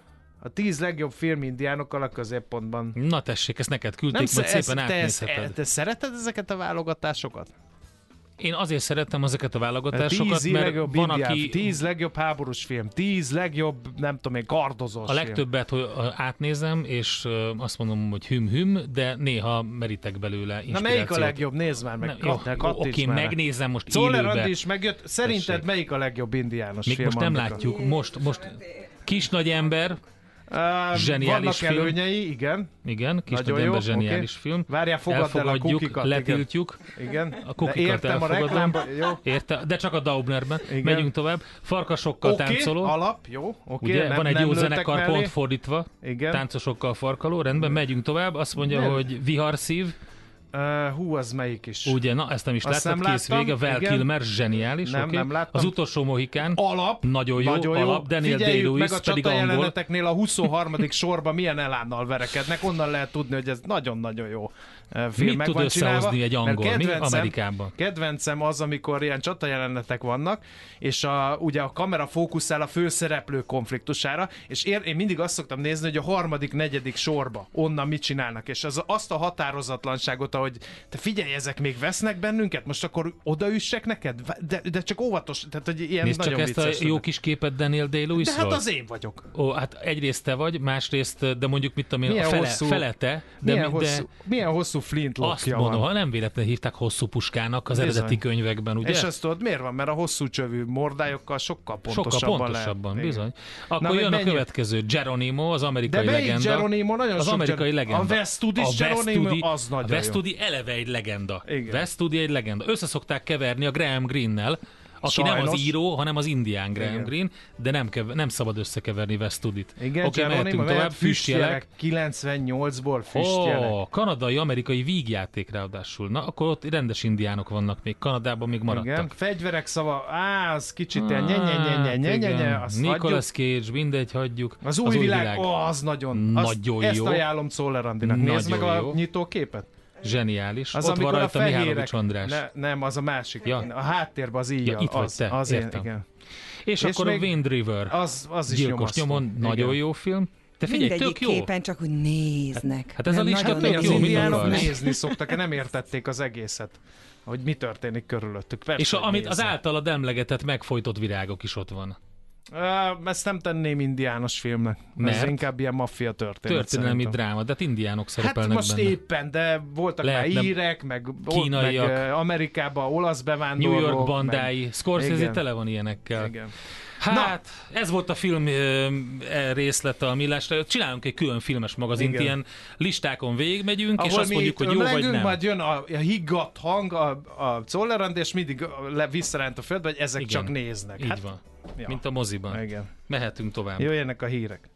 a tíz legjobb film indiánokkal a középpontban. Na tessék, ezt neked küldték, Nem majd szépen ezt- te, ezt- átnézheted. te szereted ezeket a válogatásokat? Én azért szerettem ezeket a válogatásokat, Tíz mert legjobb van, indián, aki tíz legjobb háborús film, tíz legjobb, nem tudom én, kardozós a legtöbbet hogy ö, átnézem, és azt mondom, hogy hüm-hüm, de néha merítek belőle film. Na melyik a legjobb? Nézd már meg, Ne, kat, Oké, már. megnézem most Czoller élőbe. Andi is megjött. Szerinted Tessék. melyik a legjobb indiános Még film? most nem Andika? látjuk. Most, most kis nagy ember, Uh, Zseniális vannak film. előnyei, igen. igen, kis Nagyon nagy jó, zseniális oké. film. Várjál, fogadd el a Elfogadjuk, kukikat. letiltjuk. Igen. A kukikat értem a elfogadom. reklámba. Jó. Érte, de csak a Daubnerben. Igen. Megyünk tovább. Farkasokkal Oké, táncoló. alap, jó. Oké, Ugye, nem, van egy nem jó zenekar mellé. pont fordítva. Igen. Táncosokkal farkaló, rendben, megyünk tovább. Azt mondja, Nem. hogy viharszív. Uh, hú, az melyik is? Ugye, na ezt nem is Azt láttad, nem kész láttam, vége. Val igen. Kilmer, zseniális. Nem, oké. nem láttam. Az utolsó mohikán. Alap. Nagyon jó, Nagyon jó. alap. Daniel Day-Lewis meg a pedig angol. jeleneteknél a 23. sorban milyen elánnal verekednek. Onnan lehet tudni, hogy ez nagyon-nagyon jó film Mit meg tud van csinálva. egy Mert angol? Mi? kedvencem- Amerikában. Kedvencem az, amikor ilyen csata jelenetek vannak, és a, ugye a kamera fókuszál a főszereplő konfliktusára, és én, én mindig azt szoktam nézni, hogy a harmadik, negyedik sorba onnan mit csinálnak, és az, azt a határozatlanságot, hogy te figyelj, ezek még vesznek bennünket, most akkor odaüssek neked? De, de csak óvatos, tehát hogy ilyen Nézd csak nagyon ezt a jó kis képet Daniel day De lewis hát az én vagyok. Ó, hát egyrészt te vagy, másrészt, de mondjuk mit tudom én, Milyen a fele, hosszú- felete, de, milyen, de hosszú, milyen hosszú flint azt lokja mondom, van. ha nem véletlenül hívták hosszú puskának az Bizony. eredeti könyvekben, ugye? És ezt tudod, miért van? Mert a hosszú csövű mordályokkal sokkal pontosabban Sokkal lehet. pontosabban, Igen. bizony. Akkor Na, jön a mennyi- következő, Geronimo, az De amerikai melyik legenda. Geronimo? Nagyon az amerikai legenda. A Vestudis A Geronimo, az nagyon A. Vestudi eleve egy legenda. Igen. Vestudi egy legenda. Összeszokták keverni a Graham Greennel, aki nem az Sajnos. író, hanem az indián Graham Igen. Green, de nem, kev- nem szabad összekeverni Vestudit. Igen, Geronimo, mehetünk tovább. Füstjelek. 98-ból füstjelek. Ó, kanadai-amerikai vígjáték ráadásul. Na, akkor ott rendes indiánok vannak még. Kanadában még maradtak. Igen, fegyverek szava, á, az kicsit ilyen nye nye nye nye nye nye nye, Hát, azt Nicolas. Cage, mindegy, hagyjuk. Az új, világ, ó, az nagyon, azt, Nagyon ezt jó. ajánlom Czoller Andinak. Nézd meg a jó. nyitóképet. Zseniális. Az, Ott van amikor a rajta fehérek, Mihálovics András. Ne, nem, az a másik. Ja. A háttérben az íjjal. Ja, itt vagy az, te, az értem. igen. És, És akkor a Wind River. Az, az is Gyilkos nyomon, nagyon Igen. jó film. De figyelj, Mindegyik tök jó. képen csak úgy néznek. Hát ez a Nem lista nagyon tök Az jó, mit indiánok nézni szoktak, nem értették az egészet, hogy mi történik körülöttük. Persze, És a, amit az néznek. általad emlegetett megfojtott virágok is ott van. Ezt nem tenném indiános filmnek. Ez Mert? inkább ilyen maffia történet. Történelmi szerintem. dráma, de hát indiánok Hát szerepelnek most benne. éppen, de voltak Lehetne már írek, meg, kínaiak. meg Amerikában olasz New bevándorlók. York bandái, meg... Scorsese Igen. tele van ilyenekkel. Igen. Hát, ez volt a film e, részlete a millásra. Csinálunk egy külön filmes magazint, Igen. ilyen listákon végigmegyünk, és Ahol azt mi mondjuk, hogy jó vagy nem. majd jön a, a higgadt hang, a, a Czollerand, és mindig le, visszaránt a földbe, hogy ezek Igen. csak néznek. Így hát, van. Ja. Mint a moziban. Igen. Mehetünk tovább. Jöjjenek a hírek.